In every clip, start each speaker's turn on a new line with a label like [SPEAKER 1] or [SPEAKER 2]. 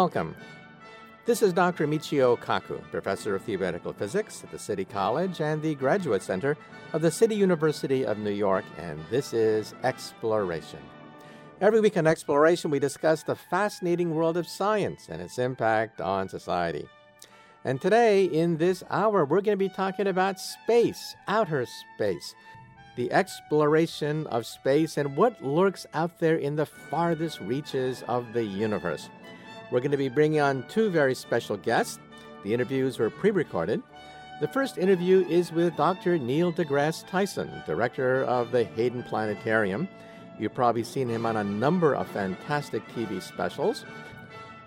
[SPEAKER 1] Welcome. This is Dr. Michio Kaku, professor of theoretical physics at the City College and the Graduate Center of the City University of New York, and this is Exploration. Every week on Exploration, we discuss the fascinating world of science and its impact on society. And today, in this hour, we're going to be talking about space, outer space, the exploration of space, and what lurks out there in the farthest reaches of the universe. We're going to be bringing on two very special guests. The interviews were pre recorded. The first interview is with Dr. Neil deGrasse Tyson, director of the Hayden Planetarium. You've probably seen him on a number of fantastic TV specials.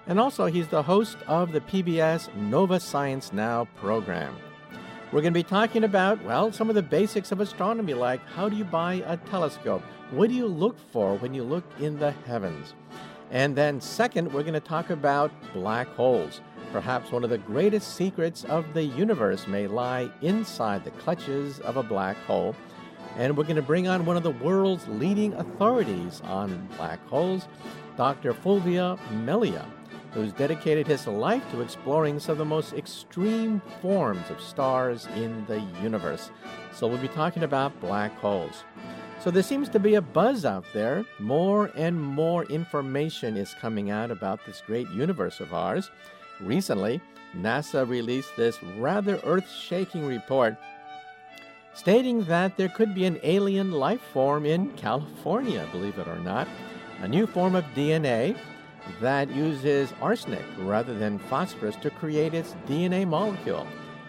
[SPEAKER 1] And also, he's the host of the PBS Nova Science Now program. We're going to be talking about, well, some of the basics of astronomy, like how do you buy a telescope? What do you look for when you look in the heavens? And then, second, we're going to talk about black holes. Perhaps one of the greatest secrets of the universe may lie inside the clutches of a black hole. And we're going to bring on one of the world's leading authorities on black holes, Dr. Fulvio Melia, who's dedicated his life to exploring some of the most extreme forms of stars in the universe. So we'll be talking about black holes. So there seems to be a buzz out there. More and more information is coming out about this great universe of ours. Recently, NASA released this rather earth shaking report stating that there could be an alien life form in California, believe it or not, a new form of DNA that uses arsenic rather than phosphorus to create its DNA molecule.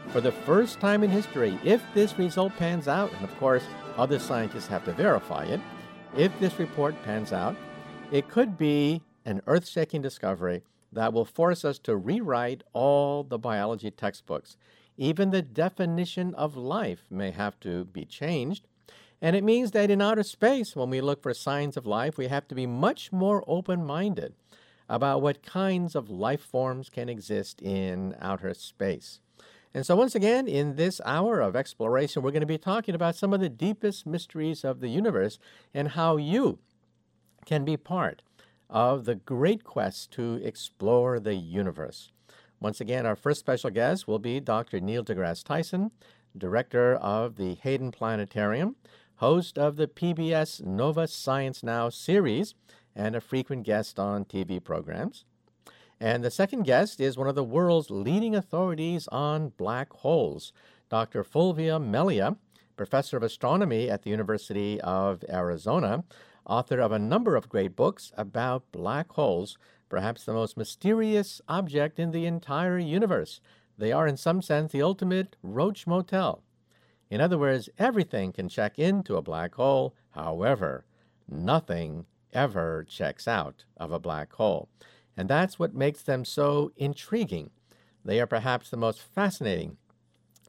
[SPEAKER 1] For the first time in history, if this result pans out, and of course, other scientists have to verify it. If this report pans out, it could be an earth shaking discovery that will force us to rewrite all the biology textbooks. Even the definition of life may have to be changed. And it means that in outer space, when we look for signs of life, we have to be much more open minded about what kinds of life forms can exist in outer space. And so, once again, in this hour of exploration, we're going to be talking about some of the deepest mysteries of the universe and how you can be part of the great quest to explore the universe. Once again, our first special guest will be Dr. Neil deGrasse Tyson, director of the Hayden Planetarium, host of the PBS Nova Science Now series, and a frequent guest on TV programs. And the second guest is one of the world's leading authorities on black holes, Dr. Fulvio Melia, professor of astronomy at the University of Arizona, author of a number of great books about black holes, perhaps the most mysterious object in the entire universe. They are, in some sense, the ultimate Roach Motel. In other words, everything can check into a black hole, however, nothing ever checks out of a black hole. And that's what makes them so intriguing. They are perhaps the most fascinating,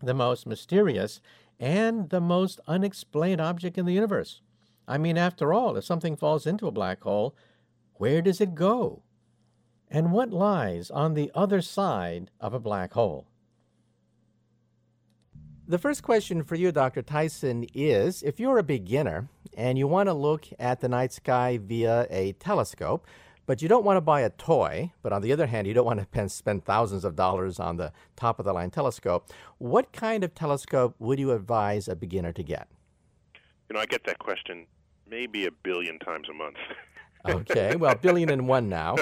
[SPEAKER 1] the most mysterious, and the most unexplained object in the universe. I mean, after all, if something falls into a black hole, where does it go? And what lies on the other side of a black hole? The first question for you, Dr. Tyson, is if you're a beginner and you want to look at the night sky via a telescope, but you don't want to buy a toy, but on the other hand, you don't want to spend thousands of dollars on the top of the line telescope. What kind of telescope would you advise a beginner to get?
[SPEAKER 2] You know, I get that question maybe a billion times a month.
[SPEAKER 1] okay, well, billion and one now.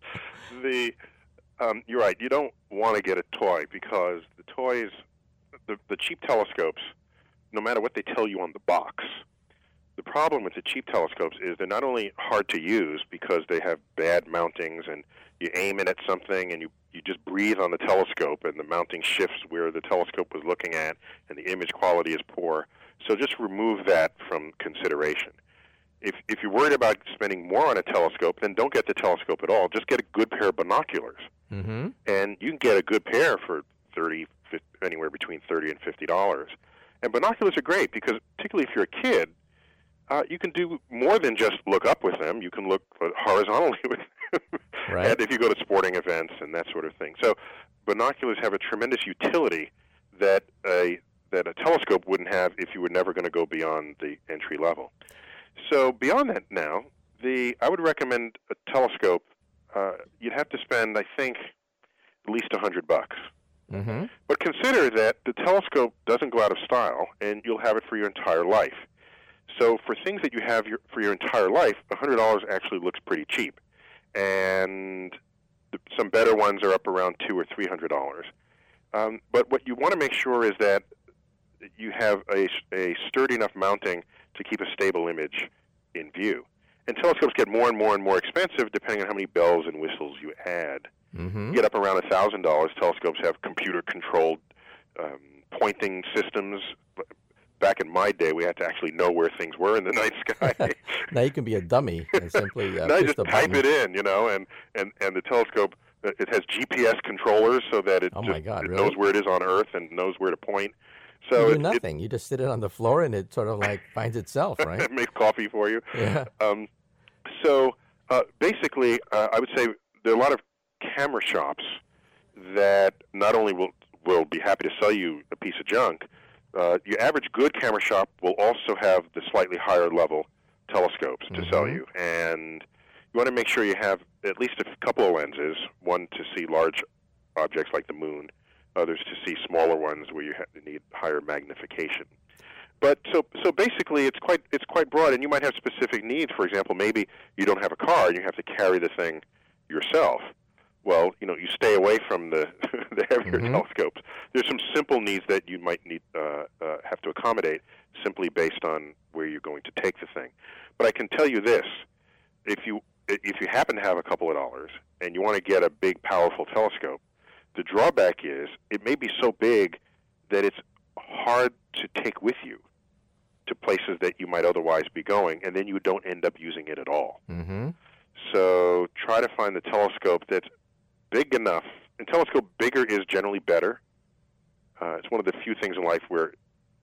[SPEAKER 2] the um, you're right. You don't want to get a toy because the toys, the, the cheap telescopes, no matter what they tell you on the box, the problem with the cheap telescopes is they're not only hard to use because they have bad mountings and you aim it at something and you, you just breathe on the telescope and the mounting shifts where the telescope was looking at and the image quality is poor. So just remove that from consideration. If, if you're worried about spending more on a telescope, then don't get the telescope at all. Just get a good pair of binoculars.
[SPEAKER 1] Mm-hmm.
[SPEAKER 2] And you can get a good pair for 30 50, anywhere between 30 and $50. And binoculars are great because particularly if you're a kid, uh, you can do more than just look up with them. You can look horizontally with them.
[SPEAKER 1] right.
[SPEAKER 2] and if you go to sporting events and that sort of thing. So binoculars have a tremendous utility that a that a telescope wouldn't have if you were never going to go beyond the entry level. So beyond that now, the I would recommend a telescope uh, you'd have to spend, I think, at least a hundred bucks.
[SPEAKER 1] Mm-hmm.
[SPEAKER 2] But consider that the telescope doesn't go out of style, and you'll have it for your entire life. So for things that you have your, for your entire life, $100 actually looks pretty cheap. And the, some better ones are up around two or three hundred dollars. Um, but what you want to make sure is that you have a, a sturdy enough mounting to keep a stable image in view. And telescopes get more and more and more expensive depending on how many bells and whistles you add.
[SPEAKER 1] Mm-hmm.
[SPEAKER 2] You get up around a thousand dollars. Telescopes have computer-controlled um, pointing systems. Back in my day, we had to actually know where things were in the night sky.
[SPEAKER 1] now you can be a dummy and simply uh,
[SPEAKER 2] now just type
[SPEAKER 1] button.
[SPEAKER 2] it in, you know, and and and the telescope uh, it has GPS controllers so that it,
[SPEAKER 1] Oh
[SPEAKER 2] just,
[SPEAKER 1] my God,
[SPEAKER 2] it
[SPEAKER 1] really?
[SPEAKER 2] knows where it is on Earth and knows where to point.
[SPEAKER 1] You
[SPEAKER 2] So
[SPEAKER 1] do
[SPEAKER 2] it, it,
[SPEAKER 1] nothing. you just sit it on the floor and it sort of like finds itself, right?
[SPEAKER 2] it makes coffee for you.
[SPEAKER 1] yeah.
[SPEAKER 2] Um, so uh, basically, uh, I would say there are a lot of camera shops that not only will will be happy to sell you a piece of junk, uh, your average good camera shop will also have the slightly higher level telescopes to sell
[SPEAKER 1] Mhm.
[SPEAKER 2] you, and you want to make sure you have at least a couple of lenses, one to see large objects like the moon, others to see smaller ones where you ha- need higher magnification. But so so basically, it's quite it's quite broad, and you might have specific needs. For example, maybe you don't have a car and you have to carry the thing yourself. Well, you know, you stay away from the the heavier
[SPEAKER 1] Mhm.
[SPEAKER 2] telescopes. There's some simple needs that you might need uh, uh, have to accommodate simply based on where you're going to take the thing. But I can tell you this: if you if you happen to have a couple of dollars and you want to get a big, powerful telescope, the drawback is it may be so big that it's hard to take with you to places that you might otherwise be going, and then you don't end up using it at all.
[SPEAKER 1] Mm-hmm.
[SPEAKER 2] So try to find the telescope that's big enough. And telescope bigger is generally better. Uh, it's one of the few things in life where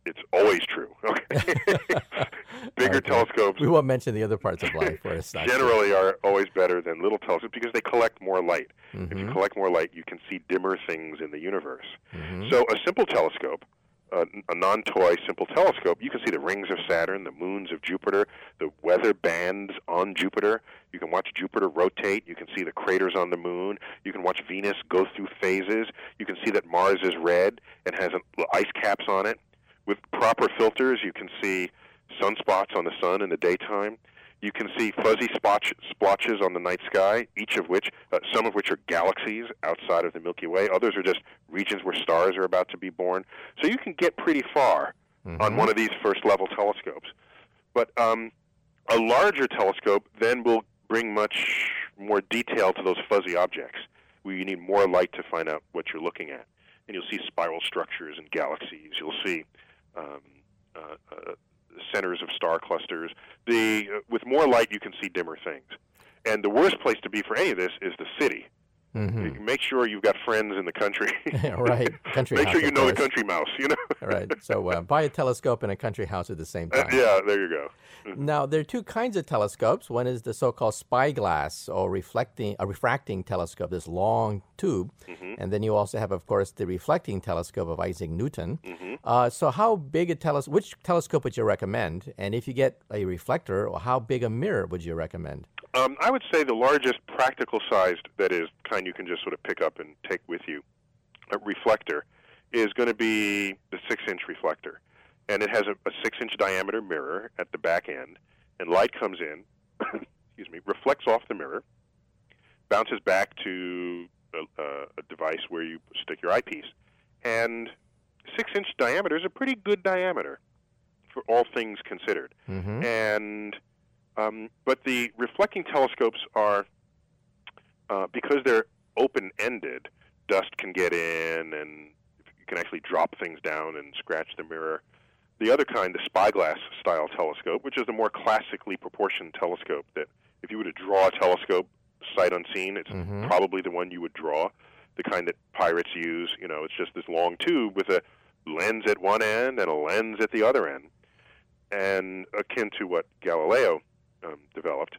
[SPEAKER 2] it's always true. Okay, bigger
[SPEAKER 1] Okay.
[SPEAKER 2] telescopes
[SPEAKER 1] We won't mention the other parts of life where it's not true.
[SPEAKER 2] generally are always better than little telescopes because they collect more light. If you
[SPEAKER 1] Mhm.
[SPEAKER 2] collect more light, you can see dimmer things in the universe.
[SPEAKER 1] Mhm.
[SPEAKER 2] So a simple telescope, uh, a non-toy simple telescope, you can see the rings of Saturn, the moons of Jupiter, the weather bands on Jupiter. You can watch Jupiter rotate. You can see the craters on the moon. You can watch Venus go through phases. You can see that Mars is red and has ice caps on it. With proper filters, you can see sunspots on the sun in the daytime. You can see fuzzy spotch, splotches on the night sky, each of which, uh, some of which are galaxies outside of the Milky Way. Others are just regions where stars are about to be born. So you can get pretty far on
[SPEAKER 1] Mhm.
[SPEAKER 2] one of these first level telescopes. But um, a larger telescope then will bring much more detail to those fuzzy objects, where you need more light to find out what you're looking at. And you'll see spiral structures and galaxies. You'll see um, uh, uh, centers of star clusters. The with more light, you can see dimmer things. And the worst place to be for any of this is the city.
[SPEAKER 1] Mhm.
[SPEAKER 2] Make sure you've got friends in the country.
[SPEAKER 1] right. Country
[SPEAKER 2] Make sure you know the country mouse. You know.
[SPEAKER 1] right. So uh, buy a telescope and a country house at the same
[SPEAKER 2] Uh,
[SPEAKER 1] time.
[SPEAKER 2] yeah, there you go.
[SPEAKER 1] Now there are two kinds of telescopes. One is the so-called spyglass or reflecting a refracting telescope, this long tube,
[SPEAKER 2] hmm
[SPEAKER 1] and then you also have, of course, the reflecting telescope of Isaac Newton.
[SPEAKER 2] hmm
[SPEAKER 1] Uh, so how big a telescope? Which telescope would you recommend? And if you get a reflector, or how big a mirror would you recommend?
[SPEAKER 2] Um, I would say the largest practical sized, that is, kind you can just sort of pick up and take with you, a reflector, is going to be the six inch reflector. And it has a, a six inch diameter mirror at the back end, and light comes in, excuse me, reflects off the mirror, bounces back to a, a, device where you stick your eyepiece. And six inch diameter is a pretty good diameter for all things considered
[SPEAKER 1] Mm-hmm.
[SPEAKER 2] and um, but the reflecting telescopes are uh, because they're open-ended. Dust can get in, and you can actually drop things down and scratch the mirror. The other kind, the spyglass style telescope, which is the more classically proportioned telescope, that if you were to draw a telescope sight unseen, it's
[SPEAKER 1] Mhm.
[SPEAKER 2] probably the one you would draw. The kind that pirates use. You know, it's just this long tube with a lens at one end and a lens at the other end and akin to what Galileo um, developed.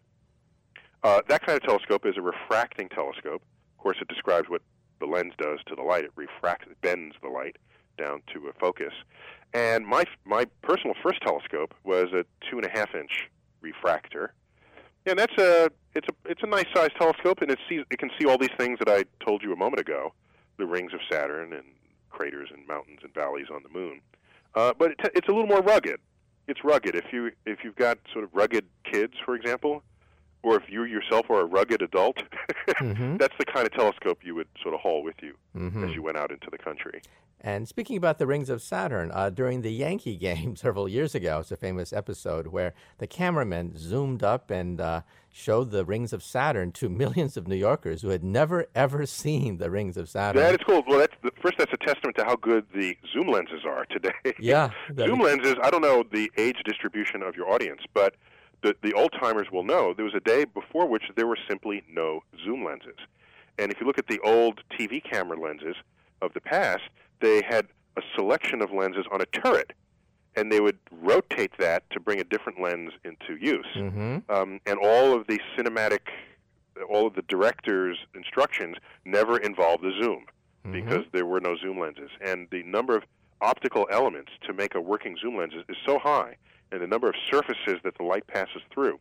[SPEAKER 2] Uh, that kind of telescope is a refracting telescope. Of course, it describes what the lens does to the light. It refracts, it bends the light down to a focus. And my my personal first telescope was a two and a half inch refractor, and that's a it's a it's a nice sized telescope, and it sees it can see all these things that I told you a moment ago, the rings of Saturn and craters and mountains and valleys on the moon. Uh, but it, it's a little more rugged. It's rugged. If you if you've got sort of rugged kids, for example, or if you yourself are a rugged adult,
[SPEAKER 1] Mm-hmm.
[SPEAKER 2] that's the kind of telescope you would sort of haul with you
[SPEAKER 1] Mhm.
[SPEAKER 2] as you went out into the country.
[SPEAKER 1] And speaking about the rings of Saturn, uh, during the Yankee game several years ago, it's a famous episode where the cameraman zoomed up and uh, showed the rings of Saturn to millions of New Yorkers who had never ever seen the rings of Saturn.
[SPEAKER 2] That is cool. Well, that's the, first. That's a testament to how good the zoom lenses are today.
[SPEAKER 1] yeah,
[SPEAKER 2] zoom lenses. I don't know the age distribution of your audience, but the the old timers will know there was a day before which there were simply no zoom lenses. And if you look at the old TV camera lenses of the past, they had a selection of lenses on a turret, and they would rotate that to bring a different lens into use.
[SPEAKER 1] Mhm.
[SPEAKER 2] Um, and all of the cinematic, all of the director's instructions never involved the zoom
[SPEAKER 1] Mhm.
[SPEAKER 2] because there were no zoom lenses. And the number of optical elements to make a working zoom lens is, is so high, and the number of surfaces that the light passes through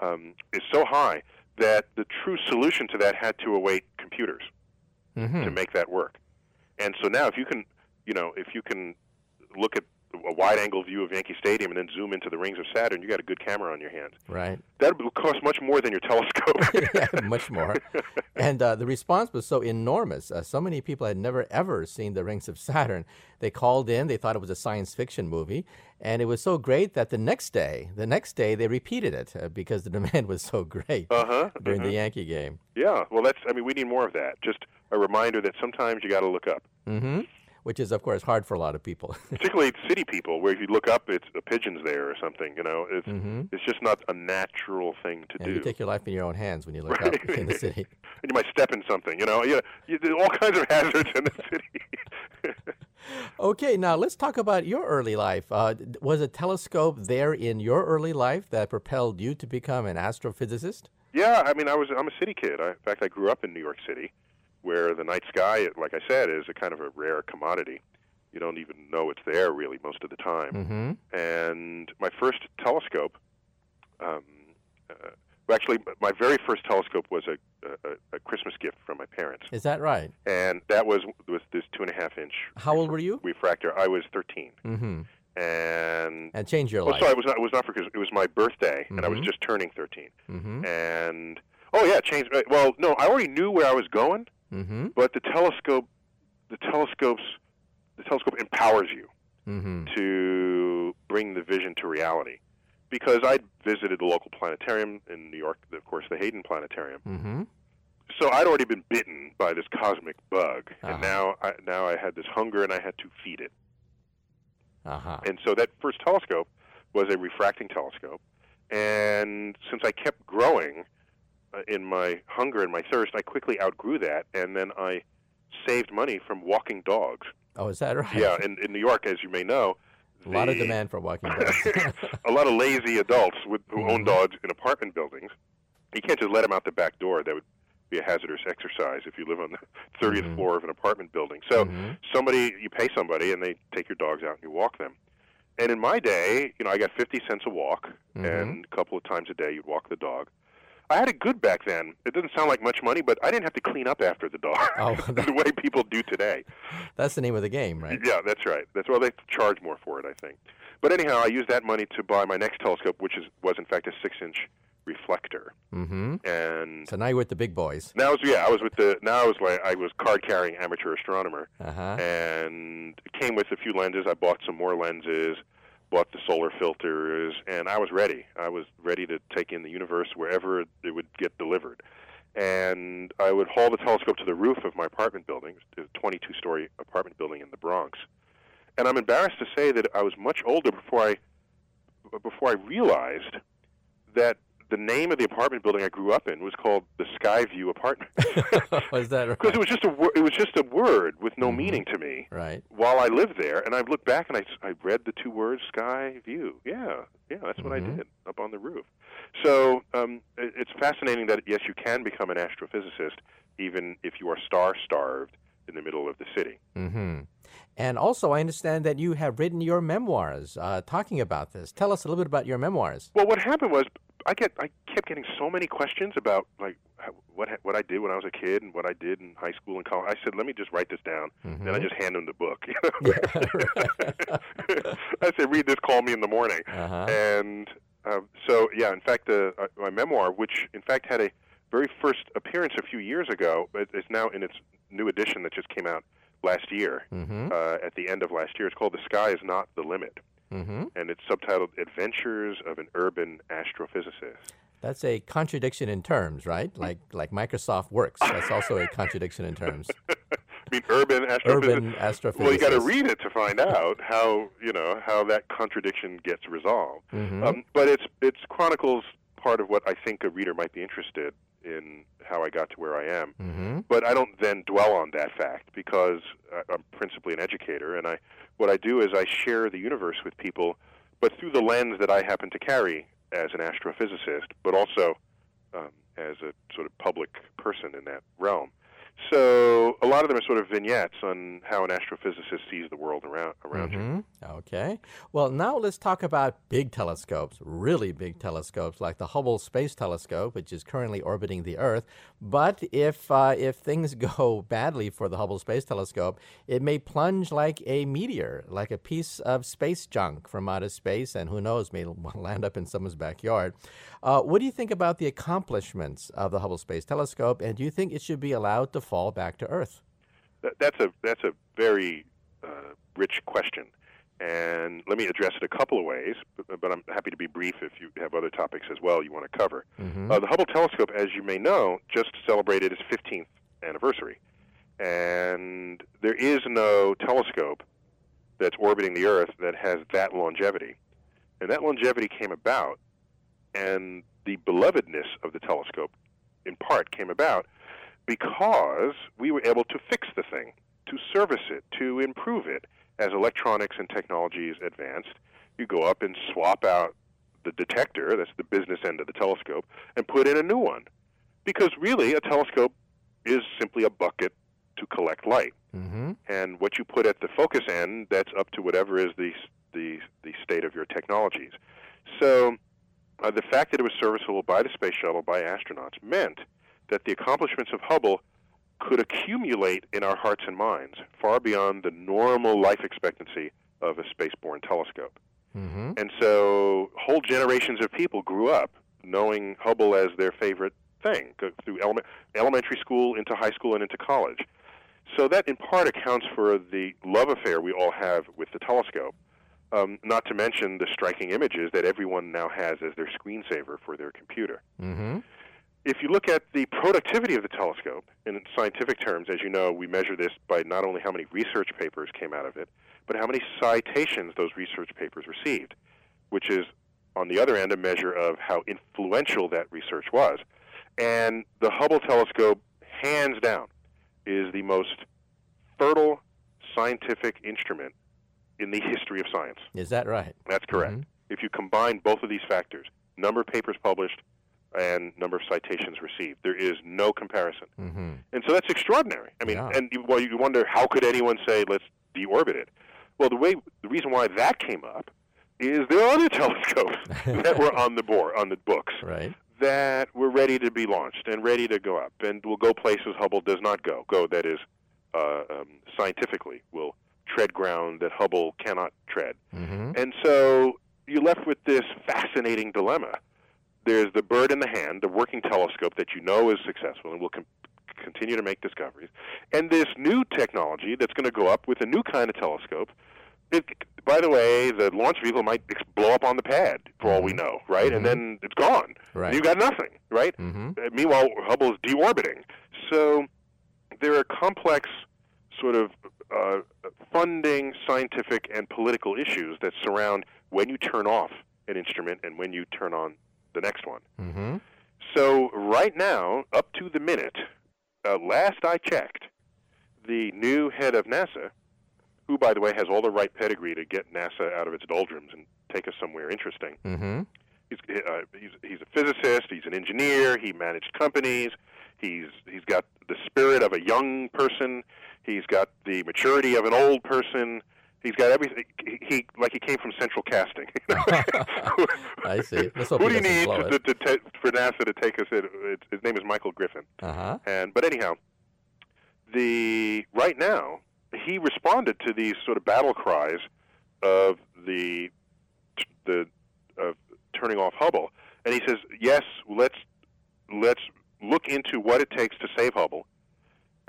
[SPEAKER 2] um, is so high that the true solution to that had to await computers
[SPEAKER 1] Mhm.
[SPEAKER 2] to make that work. And so now, if you can, you know, if you can look at a wide-angle view of Yankee Stadium and then zoom into the rings of Saturn, you got a good camera on your hands.
[SPEAKER 1] right.
[SPEAKER 2] That will cost much more than your telescope.
[SPEAKER 1] yeah, much more. And uh, the response was so enormous. Uh, so many people had never ever seen the rings of Saturn. They called in. They thought it was a science fiction movie, and it was so great that the next day, the next day, they repeated it uh, because the demand was so great
[SPEAKER 2] Uh huh.
[SPEAKER 1] during the Yankee game.
[SPEAKER 2] Yeah. Well, that's. I mean, we need more of that. Just a reminder that sometimes you got to look up,
[SPEAKER 1] hmm Which is, of course, hard for a lot of people.
[SPEAKER 2] particularly city people, where if you look up, it's a pigeon's there or something. You know, it's
[SPEAKER 1] hmm
[SPEAKER 2] it's just not a natural thing to
[SPEAKER 1] And
[SPEAKER 2] do.
[SPEAKER 1] you take your life in your own hands when you look
[SPEAKER 2] Right.
[SPEAKER 1] up in the city.
[SPEAKER 2] and you might step in something. You know, yeah, you, there's all kinds of hazards in the city.
[SPEAKER 1] Okay, now let's talk about your early life. Uh, was a telescope there in your early life that propelled you to become an astrophysicist?
[SPEAKER 2] Yeah, I mean, I was I'm a city kid. I, in fact, I grew up in New York City, where the night sky, like I said, is a kind of a rare commodity. You don't even know it's there really most of the time.
[SPEAKER 1] Mm-hmm.
[SPEAKER 2] And my first telescope, um, uh, well, actually, my very first telescope was a, a, a Christmas gift from my parents,
[SPEAKER 1] Is that right?
[SPEAKER 2] and that was was this two and a half inch
[SPEAKER 1] How old were you?
[SPEAKER 2] refractor. I was 13,
[SPEAKER 1] Mm-hmm.
[SPEAKER 2] and
[SPEAKER 1] And change your
[SPEAKER 2] oh,
[SPEAKER 1] life.
[SPEAKER 2] sorry, it was not. It was not for Christmas. It was my birthday, and I was
[SPEAKER 1] Mhm.
[SPEAKER 2] just turning 13.
[SPEAKER 1] Mm-hmm.
[SPEAKER 2] and oh yeah, change. uh, Well, no, I already knew where I was going,
[SPEAKER 1] Mm-hmm.
[SPEAKER 2] but the telescope, the telescopes, the telescope empowers you
[SPEAKER 1] Mm-hmm.
[SPEAKER 2] to bring the vision to reality. Because I'd visited the local planetarium in New York, of course, the Hayden Planetarium.
[SPEAKER 1] Mm-hmm.
[SPEAKER 2] So I'd already been bitten by this cosmic bug,
[SPEAKER 1] Uh-huh.
[SPEAKER 2] and now I, now I had this hunger, and I had to feed it.
[SPEAKER 1] Uh-huh.
[SPEAKER 2] And so that first telescope was a refracting telescope. And since I kept growing in my hunger and my thirst, I quickly outgrew that. And then I saved money from walking dogs.
[SPEAKER 1] Oh, is that right?
[SPEAKER 2] Yeah, in, in New York, as you may know,
[SPEAKER 1] a lot of demand for walking dogs.
[SPEAKER 2] a lot of lazy adults with, who own
[SPEAKER 1] Mhm.
[SPEAKER 2] dogs in apartment buildings. You can't just let them out the back door. That would be a hazardous exercise if you live on the 30th
[SPEAKER 1] Mhm.
[SPEAKER 2] floor of an apartment building. So
[SPEAKER 1] Mhm.
[SPEAKER 2] somebody you pay somebody and they take your dogs out and you walk them. And in my day, you know, I got 50 cents a walk
[SPEAKER 1] Mhm.
[SPEAKER 2] and a couple of times a day you'd walk the dog. I had it good back then. It doesn't sound like much money, but I didn't have to clean up after the dog
[SPEAKER 1] Oh,
[SPEAKER 2] the way people do today.
[SPEAKER 1] That's the name of the game, right?
[SPEAKER 2] Yeah, that's right. That's well, they charge more for it, I think. But anyhow, I used that money to buy my next telescope, which is was in fact a six-inch reflector.
[SPEAKER 1] Mm-hmm.
[SPEAKER 2] And
[SPEAKER 1] So now you're with the big boys.
[SPEAKER 2] now, I was, yeah, I was with the now I was like I was card-carrying amateur astronomer,
[SPEAKER 1] Uh-huh.
[SPEAKER 2] and it came with a few lenses. I bought some more lenses, bought the solar filters, and I was ready. I was ready to take in the universe wherever it would get delivered. And I would haul the telescope to the roof of my apartment building, a 22-story apartment building in the Bronx. And I'm embarrassed to say that I was much older before I before I realized that the name of the apartment building I grew up in was called the Skyview Apartment.
[SPEAKER 1] was that
[SPEAKER 2] Because it was just a wor- it was just a word with no
[SPEAKER 1] Mhm.
[SPEAKER 2] meaning to me
[SPEAKER 1] Right.
[SPEAKER 2] while I lived there, and I looked back and I, I read the two words "sky view." Yeah, yeah, that's what
[SPEAKER 1] Mhm.
[SPEAKER 2] I did up on the roof. So um, it, it's fascinating that yes, you can become an astrophysicist even if you are star starved in the middle of the city.
[SPEAKER 1] Mm-hmm. And also, I understand that you have written your memoirs uh, talking about this. Tell us a little bit about your memoirs.
[SPEAKER 2] Well, what happened was I get I kept getting so many questions about like what what I did when I was a kid and what I did in high school and college. I said, let me just write this down,
[SPEAKER 1] Mhm.
[SPEAKER 2] and I just hand them the book. I said, read this, call me in the morning.
[SPEAKER 1] Uh-huh.
[SPEAKER 2] And um, so, yeah, in fact, uh, uh, my memoir, which in fact had a very first appearance a few years ago, but is now in its new edition that just came out last year,
[SPEAKER 1] Mm-hmm.
[SPEAKER 2] uh, at the end of last year. It's called The Sky is Not the Limit,
[SPEAKER 1] Mm-hmm.
[SPEAKER 2] and it's subtitled Adventures of an Urban Astrophysicist.
[SPEAKER 1] That's a contradiction in terms, right? Like like Microsoft works. That's also a contradiction in terms.
[SPEAKER 2] I mean, urban astrophysicist.
[SPEAKER 1] Urban astrophysicist.
[SPEAKER 2] Well, you got to read it to find out how you know how that contradiction gets resolved.
[SPEAKER 1] Mhm.
[SPEAKER 2] Um, but it's it's chronicles part of what I think a reader might be interested in how I got to where I am.
[SPEAKER 1] Mhm.
[SPEAKER 2] But I don't then dwell on that fact because I'm principally an educator, and I what I do is I share the universe with people, but through the lens that I happen to carry as an astrophysicist, but also um, as a sort of public person in that realm. So a lot of them are sort of vignettes on how an astrophysicist sees the world around around you.
[SPEAKER 1] Mhm. Okay. Well, now let's talk about big telescopes, really big telescopes like the Hubble Space Telescope, which is currently orbiting the Earth. But if uh, if things go badly for the Hubble Space Telescope, it may plunge like a meteor, like a piece of space junk from outer space, and who knows, may land up in someone's backyard. Uh, what do you think about the accomplishments of the Hubble Space Telescope, and do you think it should be allowed to fall back to Earth?
[SPEAKER 2] That's a that's a very uh, rich question, and let me address it a couple of ways. But, but I'm happy to be brief if you have other topics as well you want to cover.
[SPEAKER 1] Mhm.
[SPEAKER 2] Uh, the Hubble telescope, as you may know, just celebrated its 15th anniversary, and there is no telescope that's orbiting the Earth that has that longevity, and that longevity came about, and the belovedness of the telescope, in part, came about because we were able to fix the thing, to service it, to improve it as electronics and technologies advanced. You go up and swap out the detector, that's the business end of the telescope, and put in a new one. Because really, a telescope is simply a bucket to collect light.
[SPEAKER 1] Mm-hmm.
[SPEAKER 2] And what you put at the focus end, that's up to whatever is the, the, the state of your technologies. So uh, the fact that it was serviceable by the space shuttle, by astronauts, meant that the accomplishments of Hubble could accumulate in our hearts and minds far beyond the normal life expectancy of a spaceborne telescope.
[SPEAKER 1] Mm-hmm.
[SPEAKER 2] And so whole generations of people grew up knowing Hubble as their favorite thing through element, elementary school into high school and into college. So that in part accounts for the love affair we all have with the telescope. Um, not to mention the striking images that everyone now has as their screensaver for their computer.
[SPEAKER 1] Mm-hmm.
[SPEAKER 2] If you look at the productivity of the telescope, in scientific terms, as you know, we measure this by not only how many research papers came out of it, but how many citations those research papers received, which is, on the other end, a measure of how influential that research was. And the Hubble telescope, hands down, is the most fertile scientific instrument in the history of science.
[SPEAKER 1] Is that right?
[SPEAKER 2] That's correct.
[SPEAKER 1] Mhm.
[SPEAKER 2] If you combine both of these factors, number of papers published and number of citations received, there is no comparison.
[SPEAKER 1] Mm-hmm.
[SPEAKER 2] And so that's extraordinary. I mean,
[SPEAKER 1] Yeah.
[SPEAKER 2] and you, well, you wonder how could anyone say let's deorbit it? Well, the way the reason why that came up is there are other telescopes that were on the board on the books
[SPEAKER 1] Right.
[SPEAKER 2] that were ready to be launched and ready to go up and will go places Hubble does not go. Go that is uh, um, scientifically will tread ground that Hubble cannot tread.
[SPEAKER 1] Mm-hmm.
[SPEAKER 2] And so you're left with this fascinating dilemma. There's the bird in the hand, the working telescope that you know is successful and will com- continue to make discoveries, and this new technology that's going to go up with a new kind of telescope. It, by the way, the launch vehicle might blow up on the pad for all we
[SPEAKER 1] Mhm.
[SPEAKER 2] know, right?
[SPEAKER 1] Mhm.
[SPEAKER 2] And then it's gone.
[SPEAKER 1] Right.
[SPEAKER 2] You got nothing, right?
[SPEAKER 1] Mm-hmm.
[SPEAKER 2] Uh, meanwhile, Hubble is deorbiting. So there are complex sort of uh, funding, scientific, and political issues that surround when you turn off an instrument and when you turn on the next one.
[SPEAKER 1] Mm-hmm.
[SPEAKER 2] So right now, up to the minute, uh, last I checked, the new head of NASA, who, by the way, has all the right pedigree to get NASA out of its doldrums and take us somewhere interesting,
[SPEAKER 1] Mm-hmm.
[SPEAKER 2] He's, uh, he's he's a physicist. He's an engineer. He managed companies. He's he's got the spirit of a young person. He's got the maturity of an old person. He's got everything. He, he like he came from Central Casting.
[SPEAKER 1] I see.
[SPEAKER 2] Who do you need to, to, to, for NASA to take us in? It's, his name is Michael Griffin.
[SPEAKER 1] Uh-huh.
[SPEAKER 2] And but anyhow, the right now he responded to these sort of battle cries of the the of turning off Hubble, and he says, "Yes, let's let's look into what it takes to save Hubble."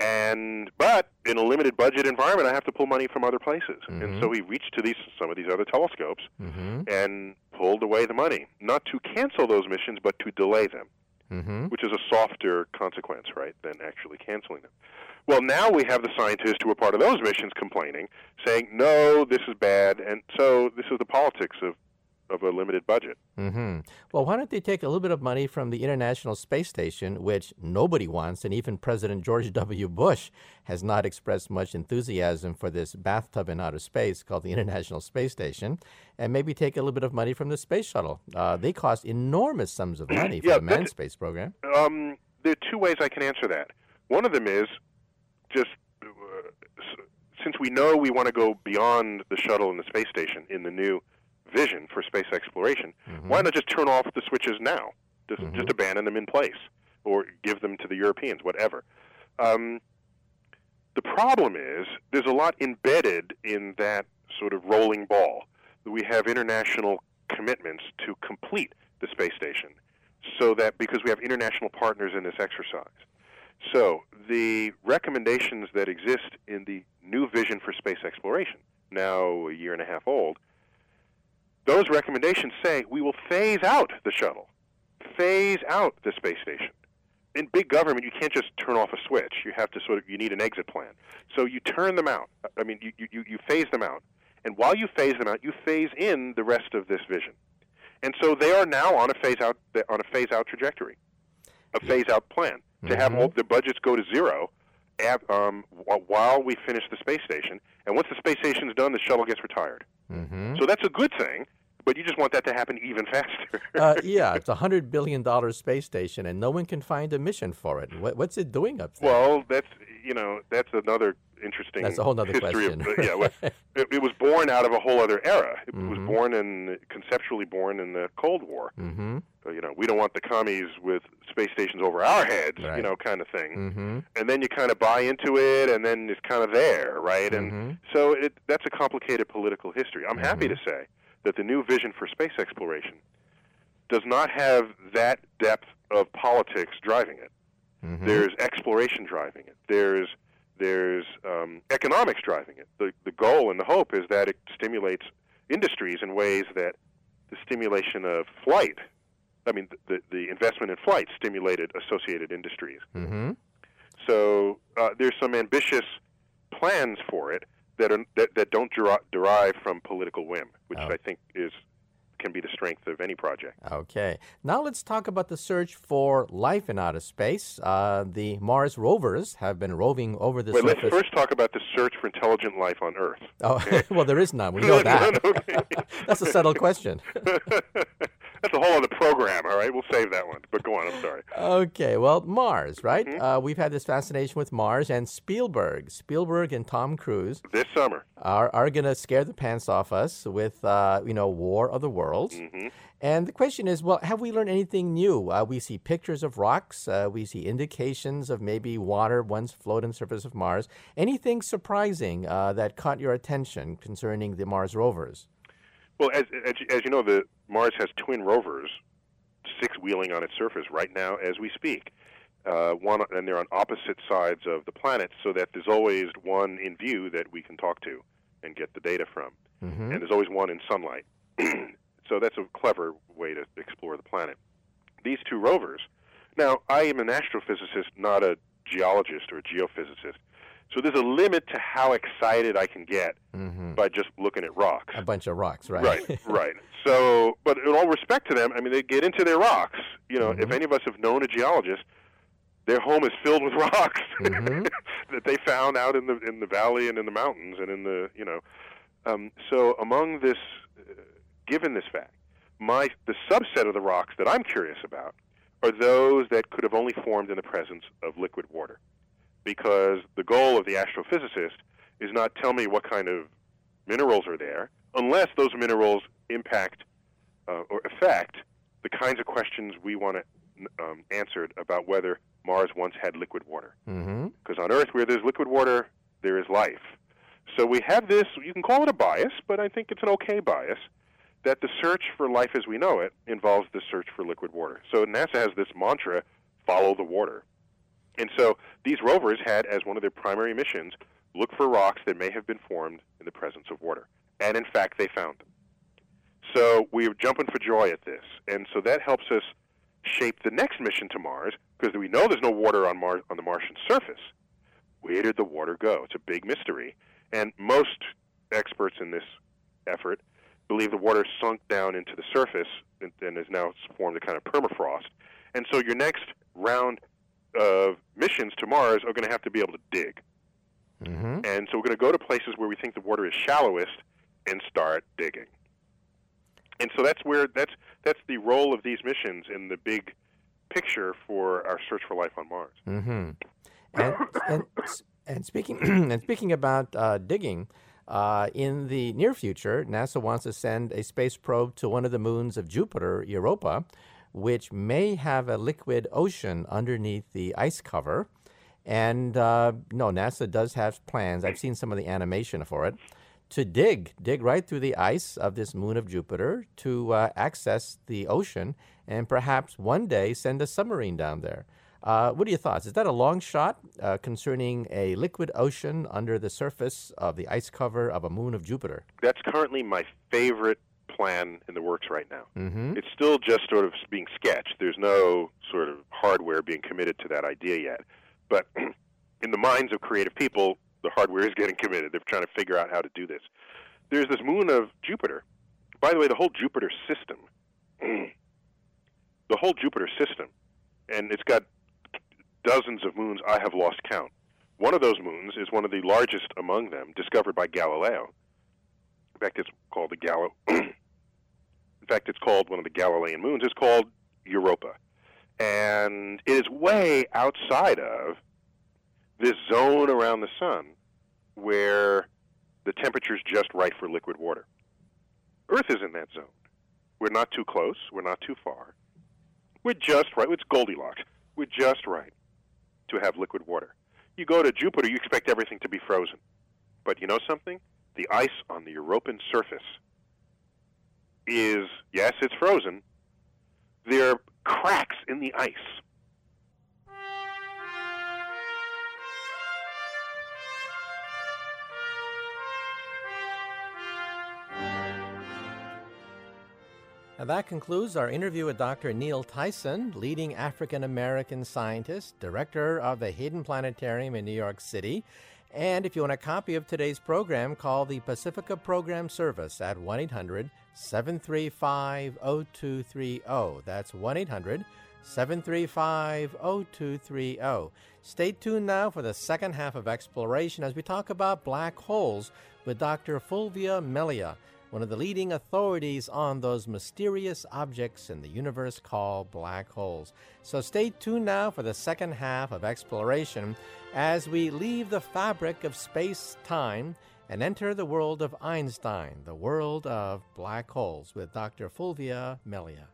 [SPEAKER 2] And but in a limited budget environment, I have to pull money from other places, and
[SPEAKER 1] Mhm.
[SPEAKER 2] so he reached to these some of these other telescopes
[SPEAKER 1] Mm-hmm.
[SPEAKER 2] and pulled away the money, not to cancel those missions, but to delay them
[SPEAKER 1] Mm-hmm.
[SPEAKER 2] which is a softer consequence, right, than actually canceling them. Well, now we have the scientists who are part of those missions complaining, saying, no, this is bad. And so this is the politics of, of a limited budget.
[SPEAKER 1] Mm-hmm. Well, why don't they take a little bit of money from the International Space Station, which nobody wants, and even President George W. Bush has not expressed much enthusiasm for this bathtub in outer space called the International Space Station, and maybe take a little bit of money from the space shuttle. Uh, they cost enormous sums of money for
[SPEAKER 2] Yeah,
[SPEAKER 1] the manned space program.
[SPEAKER 2] Um, there are two ways I can answer that. One of them is just uh, since we know we want to go beyond the shuttle and the space station in the new vision for space exploration,
[SPEAKER 1] Mhm.
[SPEAKER 2] why not just turn off the switches now? Just,
[SPEAKER 1] Mhm.
[SPEAKER 2] just abandon them in place or give them to the Europeans, whatever. Um, the problem is there's a lot embedded in that sort of rolling ball. We have international commitments to complete the space station, so that because we have international partners in this exercise. So the recommendations that exist in the new vision for space exploration, now a year and a half old, those recommendations say we will phase out the shuttle, phase out the space station. In big government, you can't just turn off a switch. You have to sort of you need an exit plan. So you turn them out. I mean, you you, you phase them out, and while you phase them out, you phase in the rest of this vision. And so they are now on a phase out on a phase out trajectory, a phase out plan to have
[SPEAKER 1] Mhm.
[SPEAKER 2] all the budgets go to zero ab- um, while we finish the space station. And once the space station's done, the shuttle gets retired.
[SPEAKER 1] Mm-hmm.
[SPEAKER 2] So that's a good thing, but you just want that to happen even faster.
[SPEAKER 1] uh, yeah, it's a hundred billion dollar space station, and no one can find a mission for it. What, what's it doing up there?
[SPEAKER 2] well, that's you know that's another interesting.
[SPEAKER 1] That's a whole
[SPEAKER 2] history
[SPEAKER 1] question.
[SPEAKER 2] Of, yeah, well, it, it was born out of a whole other era. It was
[SPEAKER 1] Mhm.
[SPEAKER 2] born in conceptually born in the Cold War.
[SPEAKER 1] mm-hmm.
[SPEAKER 2] So, you know, we don't want the commies with space stations over our heads,
[SPEAKER 1] Right.
[SPEAKER 2] you know, kind of thing.
[SPEAKER 1] Mm-hmm.
[SPEAKER 2] And then you kind of buy into it, and then it's kind of there, right? And
[SPEAKER 1] mm-hmm.
[SPEAKER 2] so it, that's a complicated political history. I'm happy
[SPEAKER 1] Mhm.
[SPEAKER 2] to say that the new vision for space exploration does not have that depth of politics driving it.
[SPEAKER 1] Mm-hmm.
[SPEAKER 2] There's exploration driving it. There's there's um, economics driving it. The the goal and the hope is that it stimulates industries in ways that the stimulation of flight, I mean, the the investment in flight stimulated associated industries.
[SPEAKER 1] Mm-hmm.
[SPEAKER 2] So uh, there's some ambitious plans for it that are that, that don't deri- derive from political whim, which
[SPEAKER 1] Oh.
[SPEAKER 2] I think is can be the strength of any project.
[SPEAKER 1] Okay. Now let's talk about the search for life in outer space. Uh, the Mars rovers have been roving over the
[SPEAKER 2] Wait, let's first talk about the search for intelligent life on Earth.
[SPEAKER 1] Oh, well, there is none. We know that.
[SPEAKER 2] Okay.
[SPEAKER 1] That's a subtle question.
[SPEAKER 2] That's a whole other program, all right? We'll save that one. But go on, I'm sorry.
[SPEAKER 1] Okay, well, Mars, right?
[SPEAKER 2] Mhm.
[SPEAKER 1] Uh, we've had this fascination with Mars and Spielberg. Spielberg and Tom Cruise
[SPEAKER 2] This summer.
[SPEAKER 1] are, are going to scare the pants off us with, uh, you know, War of the Worlds.
[SPEAKER 2] hmm
[SPEAKER 1] And the question is, well, have we learned anything new? Uh, we see pictures of rocks. Uh, we see indications of maybe water once floating on the surface of Mars. Anything surprising uh, that caught your attention concerning the Mars rovers?
[SPEAKER 2] Well, as, as, as you know, the Mars has twin rovers, six wheeling on its surface right now as we speak. Uh, one, and they're on opposite sides of the planet, so that there's always one in view that we can talk to and get the data from,
[SPEAKER 1] hmm
[SPEAKER 2] and there's always one in sunlight. so that's a clever way to explore the planet. These two rovers. Now, I am an astrophysicist, not a geologist or a geophysicist, so there's a limit to how excited I can get
[SPEAKER 1] hmm
[SPEAKER 2] by just looking at rocks.
[SPEAKER 1] A bunch of rocks, right?
[SPEAKER 2] Right, right. So, but in all respect to them, I mean, they get into their rocks. You know, if
[SPEAKER 1] Mhm.
[SPEAKER 2] any of us have known a geologist, their home is filled with rocks
[SPEAKER 1] Mhm.
[SPEAKER 2] that they found out in the in the valley and in the mountains and in the you know. Um, so, among this, uh, given this fact, my the subset of the rocks that I'm curious about are those that could have only formed in the presence of liquid water, because the goal of the astrophysicist is not tell me what kind of minerals are there, unless those minerals impact uh, or affect the kinds of questions we want to um, answered about whether Mars once had liquid water. Because
[SPEAKER 1] Mm-hmm.
[SPEAKER 2] on Earth, where there's liquid water, there is life. So we have this, you can call it a bias, but I think it's an okay bias, that the search for life as we know it involves the search for liquid water. So NASA has this mantra follow the water. And so these rovers had as one of their primary missions look for rocks that may have been formed in the presence of water. And in fact, they found them. So we are jumping for joy at this. And so that helps us shape the next mission to Mars because we know there's no water on Mars on the Martian surface. Where did the water go? It's a big mystery. And most experts in this effort believe the water sunk down into the surface and, and has now formed a kind of permafrost. And so your next round of missions to Mars are going to have to be able to dig.
[SPEAKER 1] Mm-hmm.
[SPEAKER 2] And so we're going to go to places where we think the water is shallowest and start digging. And so that's where that's that's the role of these missions in the big picture for our search for life on Mars.
[SPEAKER 1] Mm-hmm. And, and, and speaking and speaking about uh, digging, uh, in the near future, NASA wants to send a space probe to one of the moons of Jupiter, Europa, which may have a liquid ocean underneath the ice cover. And uh, no, NASA does have plans. I've seen some of the animation for it to dig, dig right through the ice of this moon of Jupiter to uh, access the ocean and perhaps one day send a submarine down there. Uh, what are your thoughts? Is that a long shot uh, concerning a liquid ocean under the surface of the ice cover of a moon of Jupiter?
[SPEAKER 2] That's currently my favorite plan in the works right now.
[SPEAKER 1] Mm-hmm.
[SPEAKER 2] It's still just sort of being sketched. There's no sort of hardware being committed to that idea yet. But in the minds of creative people, the hardware is getting committed. They're trying to figure out how to do this. There's this moon of Jupiter. By the way, the whole Jupiter system, the whole Jupiter system, and it's got dozens of moons. I have lost count. One of those moons is one of the largest among them, discovered by Galileo. In fact, it's called the Gallo. fact, it's called one of the Galilean moons. It's called Europa, and it is way outside of this zone around the sun where the temperature is just right for liquid water. Earth is in that zone. We're not too close. We're not too far. We're just right. It's Goldilocks. We're just right to have liquid water. You go to Jupiter, you expect everything to be frozen. But you know something? The ice on the European surface is, yes, it's frozen. There are cracks in the ice.
[SPEAKER 1] And that concludes our interview with Dr. Neil Tyson, leading African American scientist, director of the Hayden Planetarium in New York City. And if you want a copy of today's program, call the Pacifica Program Service at 1 800 735 0230. That's 1 800 735 0230. Stay tuned now for the second half of Exploration as we talk about black holes with Dr. Fulvio Melia one of the leading authorities on those mysterious objects in the universe called black holes. So stay tuned now for the second half of exploration as we leave the fabric of space time and enter the world of Einstein, the world of black holes, with Dr. Fulvio Melia.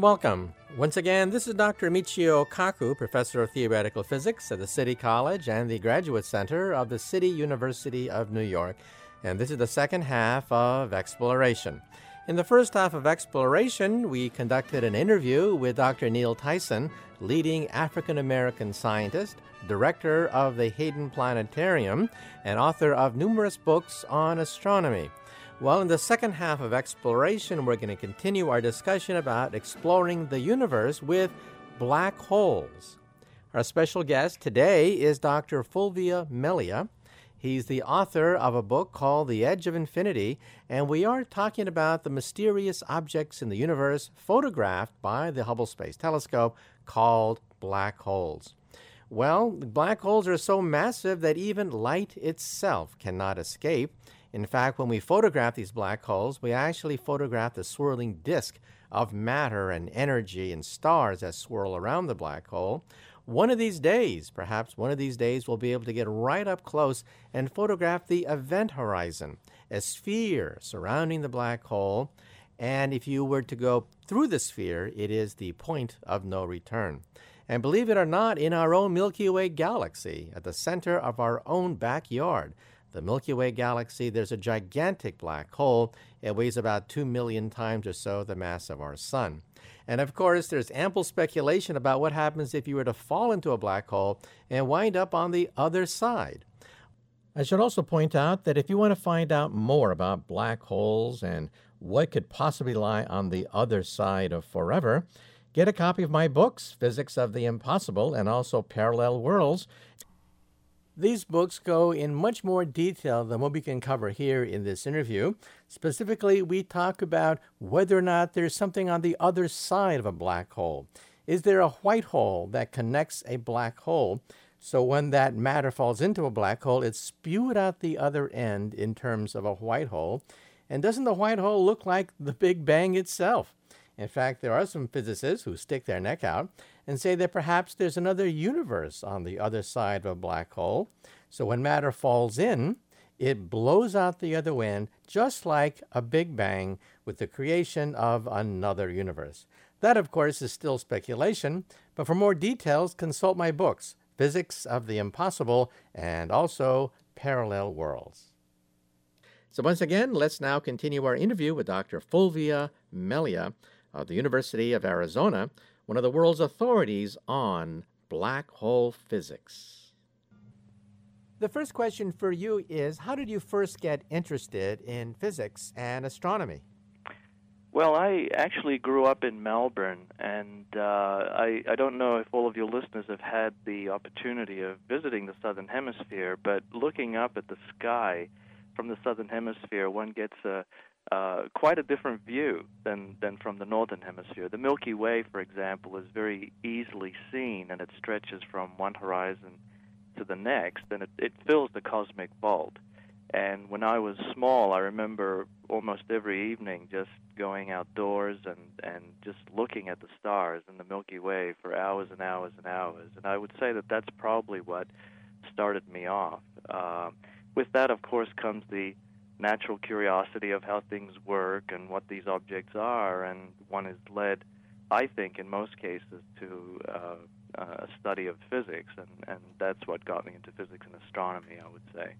[SPEAKER 1] Welcome. Once again, this is Dr. Michio Kaku, Professor of Theoretical Physics at the City College and the Graduate Center of the City University of New York. And this is the second half of Exploration. In the first half of Exploration, we conducted an interview with Dr. Neil Tyson, leading African American scientist, director of the Hayden Planetarium, and author of numerous books on astronomy. Well, in the second half of exploration, we're going to continue our discussion about exploring the universe with black holes. Our special guest today is Dr. Fulvio Melia. He's the author of a book called The Edge of Infinity, and we are talking about the mysterious objects in the universe photographed by the Hubble Space Telescope called black holes. Well, black holes are so massive that even light itself cannot escape. In fact, when we photograph these black holes, we actually photograph the swirling disk of matter and energy and stars that swirl around the black hole. One of these days, perhaps one of these days, we'll be able to get right up close and photograph the event horizon, a sphere surrounding the black hole. And if you were to go through the sphere, it is the point of no return. And believe it or not, in our own Milky Way galaxy, at the center of our own backyard, the Milky Way galaxy, there's a gigantic black hole. It weighs about 2 million times or so the mass of our sun. And of course, there's ample speculation about what happens if you were to fall into a black hole and wind up on the other side. I should also point out that if you want to find out more about black holes and what could possibly lie on the other side of forever, get a copy of my books, Physics of the Impossible and also Parallel Worlds. These books go in much more detail than what we can cover here in this interview. Specifically, we talk about whether or not there's something on the other side of a black hole. Is there a white hole that connects a black hole? So when that matter falls into a black hole, it's spewed out the other end in terms of a white hole. And doesn't the white hole look like the Big Bang itself? In fact, there are some physicists who stick their neck out and say that perhaps there's another universe on the other side of a black hole. So when matter falls in, it blows out the other end, just like a Big Bang with the creation of another universe. That, of course, is still speculation, but for more details, consult my books, Physics of the Impossible and also Parallel Worlds. So, once again, let's now continue our interview with Dr. Fulvio Melia of the University of Arizona, one of the world's authorities on black hole physics. The first question for you is How did you first get interested in physics and astronomy?
[SPEAKER 3] Well, I actually grew up in Melbourne, and uh, I, I don't know if all of your listeners have had the opportunity of visiting the Southern Hemisphere, but looking up at the sky from the Southern Hemisphere, one gets a, uh, quite a different view than, than from the northern hemisphere. The Milky Way, for example, is very easily seen, and it stretches from one horizon to the next, and it, it fills the cosmic vault. And when I was small, I remember almost every evening just going outdoors and, and just looking at the stars in the Milky Way for hours and hours and hours. And I would say that that's probably what started me off. Uh, with that, of course, comes the natural curiosity of how things work and what these objects are, and one is led, I think, in most cases, to uh, a study of physics, and, and that's what got me into physics and astronomy, I would say.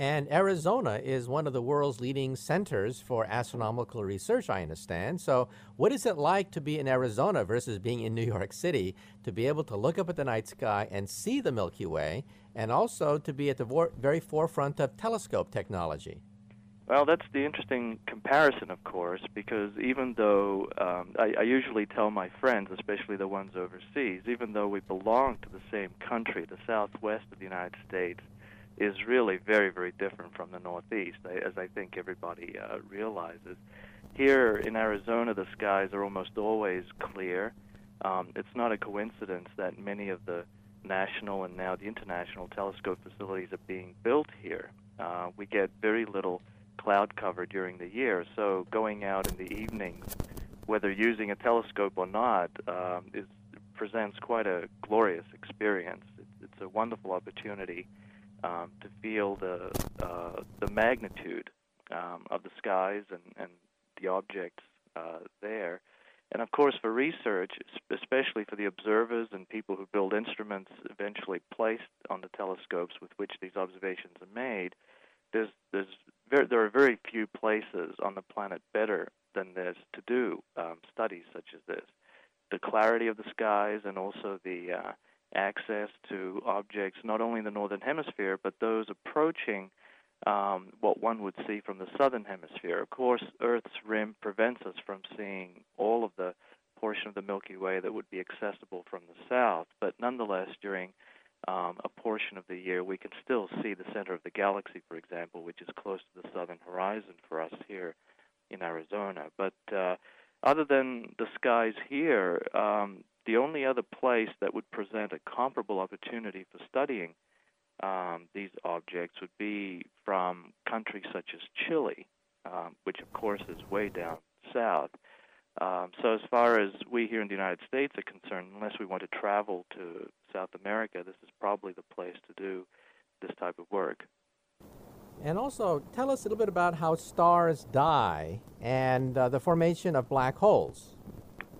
[SPEAKER 1] And Arizona is one of the world's leading centers for astronomical research, I understand. So, what is it like to be in Arizona versus being in New York City to be able to look up at the night sky and see the Milky Way, and also to be at the very forefront of telescope technology?
[SPEAKER 3] Well, that's the interesting comparison, of course, because even though um, I, I usually tell my friends, especially the ones overseas, even though we belong to the same country, the southwest of the United States is really very, very different from the northeast, as I think everybody uh, realizes. Here in Arizona, the skies are almost always clear. Um, it's not a coincidence that many of the national and now the international telescope facilities are being built here. Uh, we get very little cloud cover during the year. So going out in the evenings, whether using a telescope or not, um, is, presents quite a glorious experience. It's, it's a wonderful opportunity um, to feel the uh, the magnitude um, of the skies and, and the objects uh, there. And of course, for research, especially for the observers and people who build instruments eventually placed on the telescopes with which these observations are made, there's there's very, there are very few places on the planet better than this to do um, studies such as this. The clarity of the skies and also the uh, access to objects not only in the northern hemisphere but those approaching um, what one would see from the southern hemisphere. Of course, Earth's rim prevents us from seeing all of the portion of the Milky Way that would be accessible from the south, but nonetheless, during um, a portion of the year, we can still see the center of the galaxy, for example, which is close to the southern horizon for us here in Arizona. But uh, other than the skies here, um, the only other place that would present a comparable opportunity for studying um, these objects would be from countries such as Chile, um, which of course is way down south. Um, so, as far as we here in the United States are concerned, unless we want to travel to South America, this is probably the place to do this type of work.
[SPEAKER 1] And also, tell us a little bit about how stars die and uh, the formation of black holes.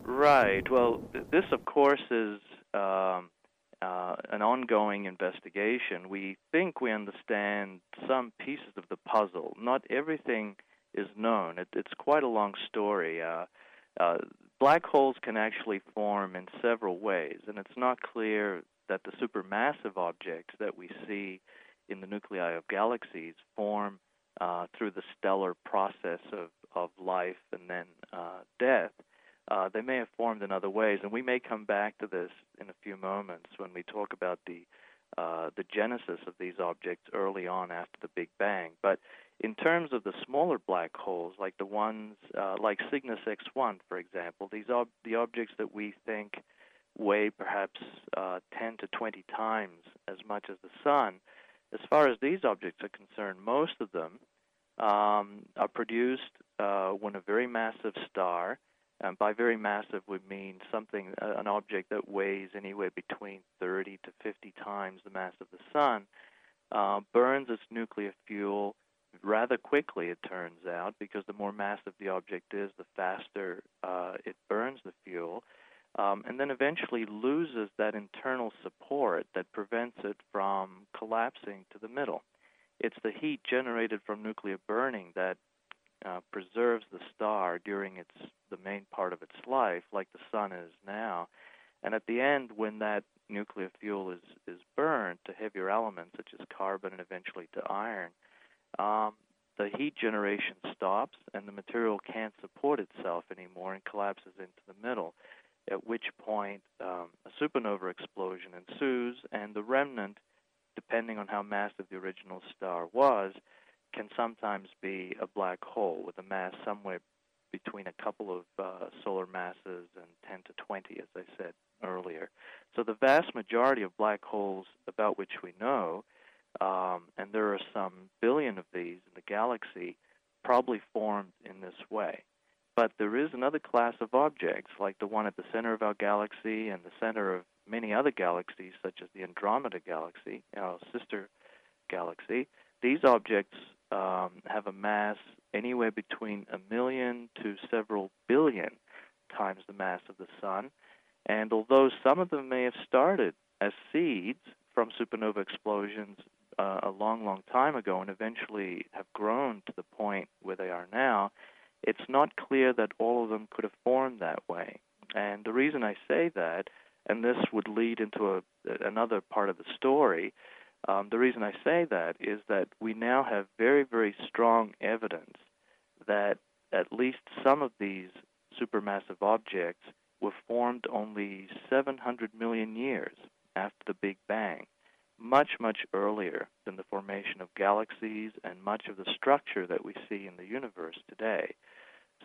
[SPEAKER 3] Right. Well, this, of course, is um, uh, an ongoing investigation. We think we understand some pieces of the puzzle. Not everything is known. It, it's quite a long story. Uh, uh, black holes can actually form in several ways, and it's not clear that the supermassive objects that we see in the nuclei of galaxies form uh, through the stellar process of, of life and then uh, death. Uh, they may have formed in other ways, and we may come back to this in a few moments when we talk about the uh, the genesis of these objects early on after the Big Bang. But in terms of the smaller black holes, like the ones uh, like Cygnus X1, for example, these are the objects that we think weigh perhaps uh, 10 to 20 times as much as the Sun. As far as these objects are concerned, most of them um, are produced uh, when a very massive star, and by very massive we mean something, uh, an object that weighs anywhere between 30 to 50 times the mass of the Sun, uh, burns its nuclear fuel rather quickly, it turns out, because the more massive the object is, the faster uh, it burns the fuel, um, and then eventually loses that internal support that prevents it from collapsing to the middle. It's the heat generated from nuclear burning that uh, preserves the star during its the main part of its life, like the sun is now. And at the end, when that nuclear fuel is is burned to heavier elements such as carbon and eventually to iron, um, the heat generation stops and the material can't support itself anymore and collapses into the middle. At which point um, a supernova explosion ensues, and the remnant, depending on how massive the original star was, can sometimes be a black hole with a mass somewhere between a couple of uh, solar masses and 10 to 20, as I said earlier. So the vast majority of black holes about which we know um, and there are some billion of these in the galaxy, probably formed in this way. But there is another class of objects, like the one at the center of our galaxy and the center of many other galaxies, such as the Andromeda galaxy, our sister galaxy. These objects um, have a mass anywhere between a million to several billion times the mass of the Sun. And although some of them may have started as seeds from supernova explosions uh, a long, long time ago and eventually have grown to the point where they are now, it's not clear that all of them could have formed that way. And the reason I say that, and this would lead into a, another part of the story, um, the reason I say that is that we now have very, very strong evidence that at least some of these supermassive objects were formed only 700 million years after the Big Bang much, much earlier than the formation of galaxies and much of the structure that we see in the universe today.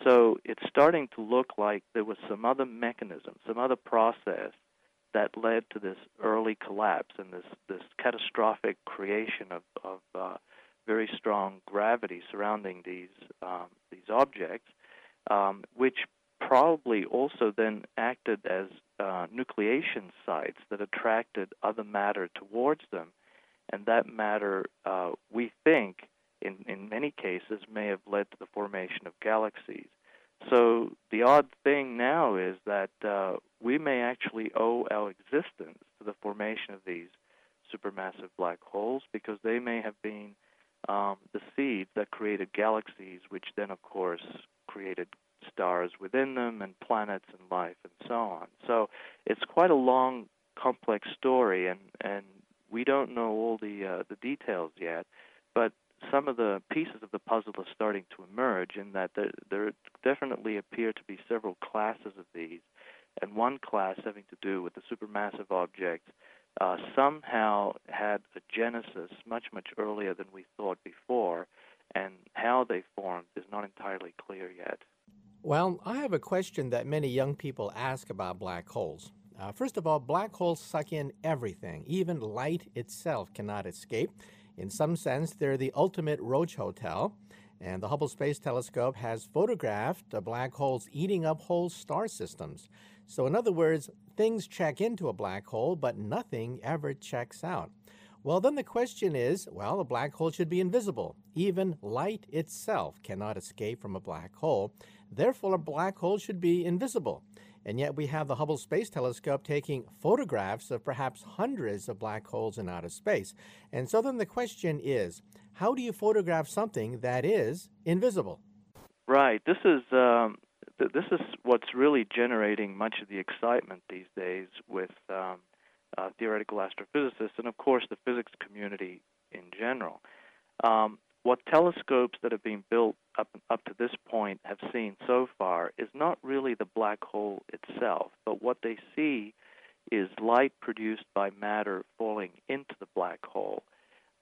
[SPEAKER 3] So it's starting to look like there was some other mechanism, some other process that led to this early collapse and this, this catastrophic creation of, of uh, very strong gravity surrounding these um, these objects, um, which probably also then acted as uh, nucleation sites that attracted other matter towards them. And that matter, uh, we think, in, in many cases, may have led to the formation of galaxies. So the odd thing now is that uh, we may actually owe our existence to the formation of these supermassive black holes because they may have been um, the seeds that created galaxies, which then, of course, created stars within them and planets and life and so on. So it's quite a long, complex story, and and we don't know all the uh, the details yet. But some of the pieces of the puzzle are starting to emerge in that there, there definitely appear to be several classes of these, and one class having to do with the supermassive objects uh, somehow had a genesis much, much earlier than we thought before, and how they formed is not entirely clear yet.
[SPEAKER 1] Well, I have a question that many young people ask about black holes. Uh, first of all, black holes suck in everything. Even light itself cannot escape. In some sense, they're the ultimate roach hotel. And the Hubble Space Telescope has photographed black holes eating up whole star systems. So, in other words, things check into a black hole, but nothing ever checks out. Well, then the question is well, a black hole should be invisible. Even light itself cannot escape from a black hole. Therefore, a black hole should be invisible. And yet, we have the Hubble Space Telescope taking photographs of perhaps hundreds of black holes in outer space. And so then the question is how do you photograph something that is invisible?
[SPEAKER 3] Right. This is. Um, th- this is what's really generating much of the excitement these days with um, uh, theoretical astrophysicists and, of course, the physics community in general. Um, what telescopes that have been built up up to this point have seen so far is not really the black hole itself, but what they see is light produced by matter falling into the black hole.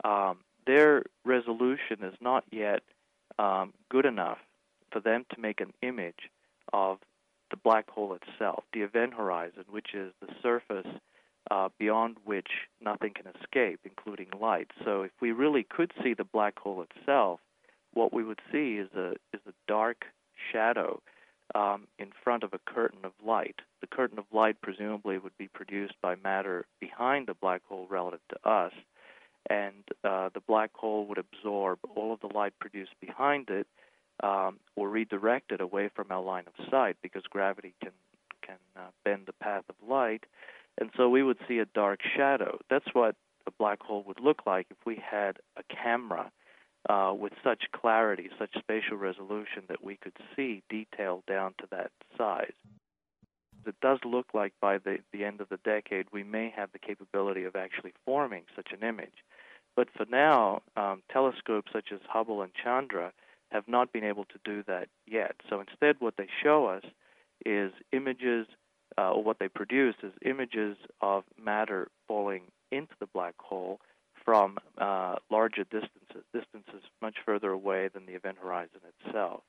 [SPEAKER 3] Um, their resolution is not yet um, good enough for them to make an image of the black hole itself, the event horizon, which is the surface uh, beyond which nothing can escape, including light. So if we really could see the black hole itself, what we would see is a is a dark shadow um, in front of a curtain of light. The curtain of light presumably would be produced by matter behind the black hole relative to us, and uh, the black hole would absorb all of the light produced behind it um, or redirect it away from our line of sight because gravity can can uh, bend the path of light and so we would see a dark shadow. That's what a black hole would look like if we had a camera uh, with such clarity, such spatial resolution that we could see detail down to that size. It does look like by the, the end of the decade we may have the capability of actually forming such an image. But for now, um, telescopes such as Hubble and Chandra have not been able to do that yet. So instead, what they show us is images uh, or what they produce is images of matter falling into the black hole from uh, larger distances, distances much further away than the event horizon itself.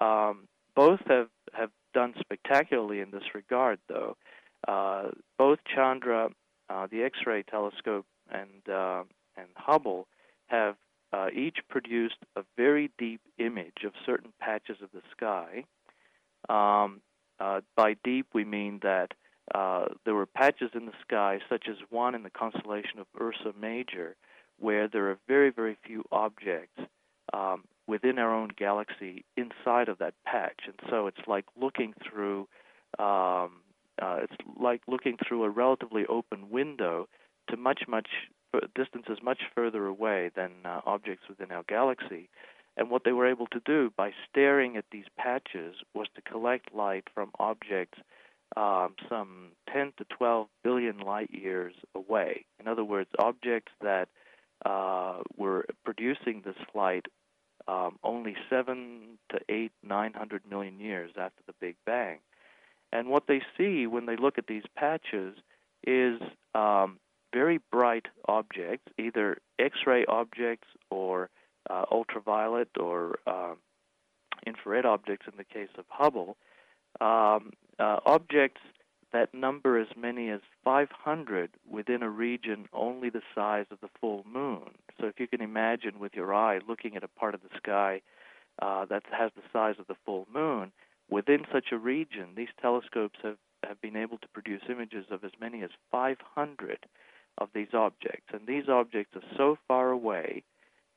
[SPEAKER 3] Um, both have, have done spectacularly in this regard, though. Uh, both Chandra, uh, the X-ray telescope, and uh, and Hubble have uh, each produced a very deep image of certain patches of the sky. Um, uh, by deep, we mean that uh, there were patches in the sky, such as one in the constellation of Ursa Major, where there are very, very few objects um, within our own galaxy inside of that patch. And so it's like looking through. Um, uh, it's like looking through a relatively open window to much, much distances much further away than uh, objects within our galaxy. And what they were able to do by staring at these patches was to collect light from objects um, some 10 to 12 billion light years away. In other words, objects that uh, were producing this light um, only 7 to 8, 900 million years after the Big Bang. And what they see when they look at these patches is um, very bright objects, either X ray objects or uh, ultraviolet or um, infrared objects in the case of Hubble, um, uh, objects that number as many as 500 within a region only the size of the full moon. So if you can imagine with your eye looking at a part of the sky uh, that has the size of the full moon, within such a region, these telescopes have, have been able to produce images of as many as 500 of these objects. And these objects are so far away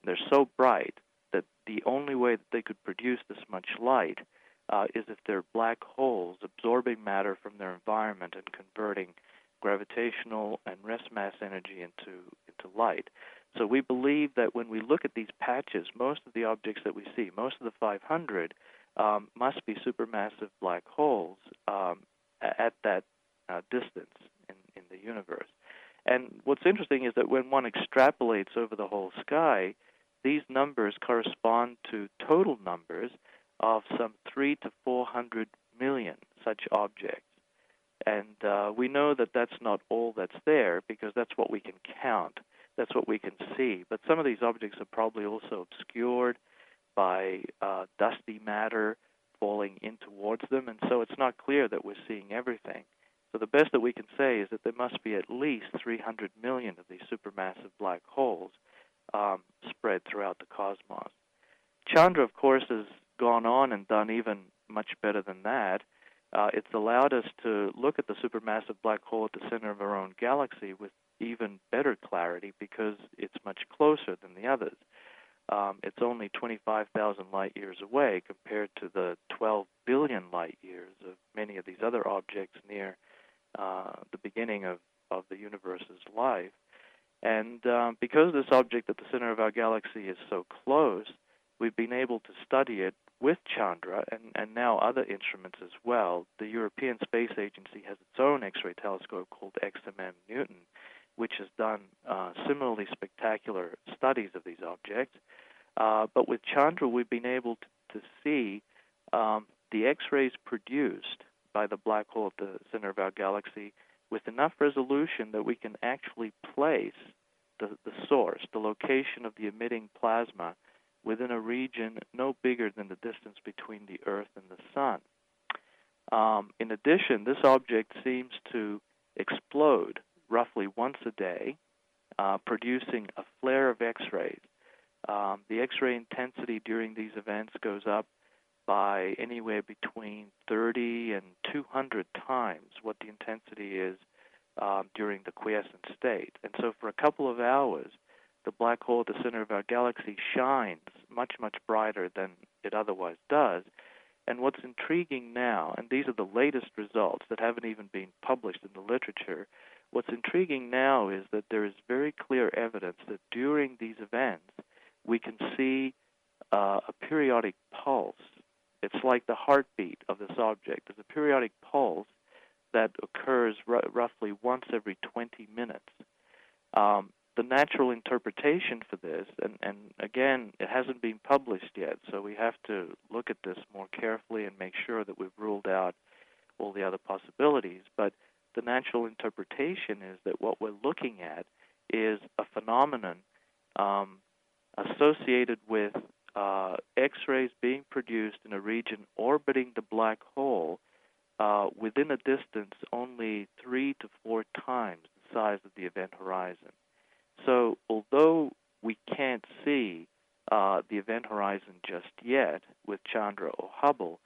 [SPEAKER 3] they're so bright that the only way that they could produce this much light uh, is if they're black holes absorbing matter from their environment and converting gravitational and rest mass energy into into light. So we believe that when we look at these patches, most of the objects that we see, most of the 500, um, must be supermassive black holes um, at that uh, distance in, in the universe. And what's interesting is that when one extrapolates over the whole sky, these numbers correspond to total numbers of some three to four hundred million such objects. And uh, we know that that's not all that's there because that's what we can count, that's what we can see. But some of these objects are probably also obscured by uh, dusty matter falling in towards them, and so it's not clear that we're seeing everything. So the best that we can say is that there must be at least 300 million of these supermassive black holes um, spread throughout the cosmos. Chandra, of course, has gone on and done even much better than that. Uh, it's allowed us to look at the supermassive black hole at the center of our own galaxy with even better clarity because it's much closer than the others. Um, it's only 25,000 light years away compared to the 12 billion light years of many of these other objects near uh, the beginning of, of the universe's life. And um, because this object at the center of our galaxy is so close, we've been able to study it with Chandra and, and now other instruments as well. The European Space Agency has its own X ray telescope called XMM Newton, which has done uh, similarly spectacular studies of these objects. Uh, but with Chandra, we've been able to, to see um, the X rays produced by the black hole at the center of our galaxy with enough resolution that we can actually place the, the source, the location of the emitting plasma, within a region no bigger than the distance between the Earth and the Sun. Um, in addition, this object seems to explode roughly once a day, uh, producing a flare of X rays. Um, the X ray intensity during these events goes up by anywhere between 30 and 200 times what the intensity is um, during the quiescent state. And so, for a couple of hours, the black hole at the center of our galaxy shines much, much brighter than it otherwise does. And what's intriguing now, and these are the latest results that haven't even been published in the literature, what's intriguing now is that there is very clear evidence that during these events, we can see uh, a periodic pulse. It's like the heartbeat of this object. There's a periodic pulse that occurs r- roughly once every 20 minutes. Um, the natural interpretation for this, and, and again, it hasn't been published yet, so we have to look at this more carefully and make sure that we've ruled out all the other possibilities. But the natural interpretation is that what we're looking at is a phenomenon um, associated with uh, X rays being produced in a region orbiting the black hole uh, within a distance only three to four times the size of the event horizon. So, although we can't see uh, the event horizon just yet with Chandra or Hubble,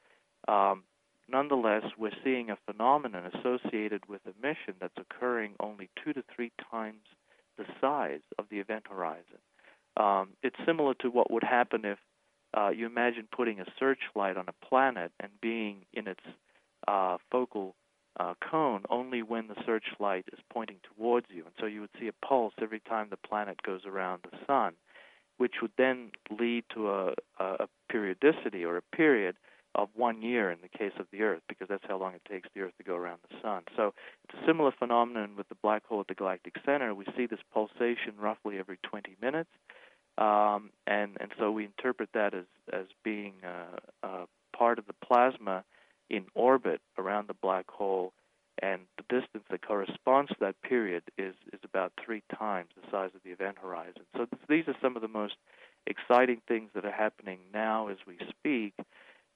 [SPEAKER 3] um, nonetheless, we're seeing a phenomenon associated with a mission that's occurring only two to three times the size of the event horizon. Um, it's similar to what would happen if uh, you imagine putting a searchlight on a planet and being in its uh, focal uh, cone only when the searchlight is pointing towards you. And so you would see a pulse every time the planet goes around the sun, which would then lead to a, a periodicity or a period of one year in the case of the Earth, because that's how long it takes the Earth to go around the sun. So it's a similar phenomenon with the black hole at the galactic center. We see this pulsation roughly every 20 minutes. Um, and and so we interpret that as as being uh, uh, part of the plasma in orbit around the black hole, and the distance that corresponds to that period is, is about three times the size of the event horizon. So th- these are some of the most exciting things that are happening now as we speak,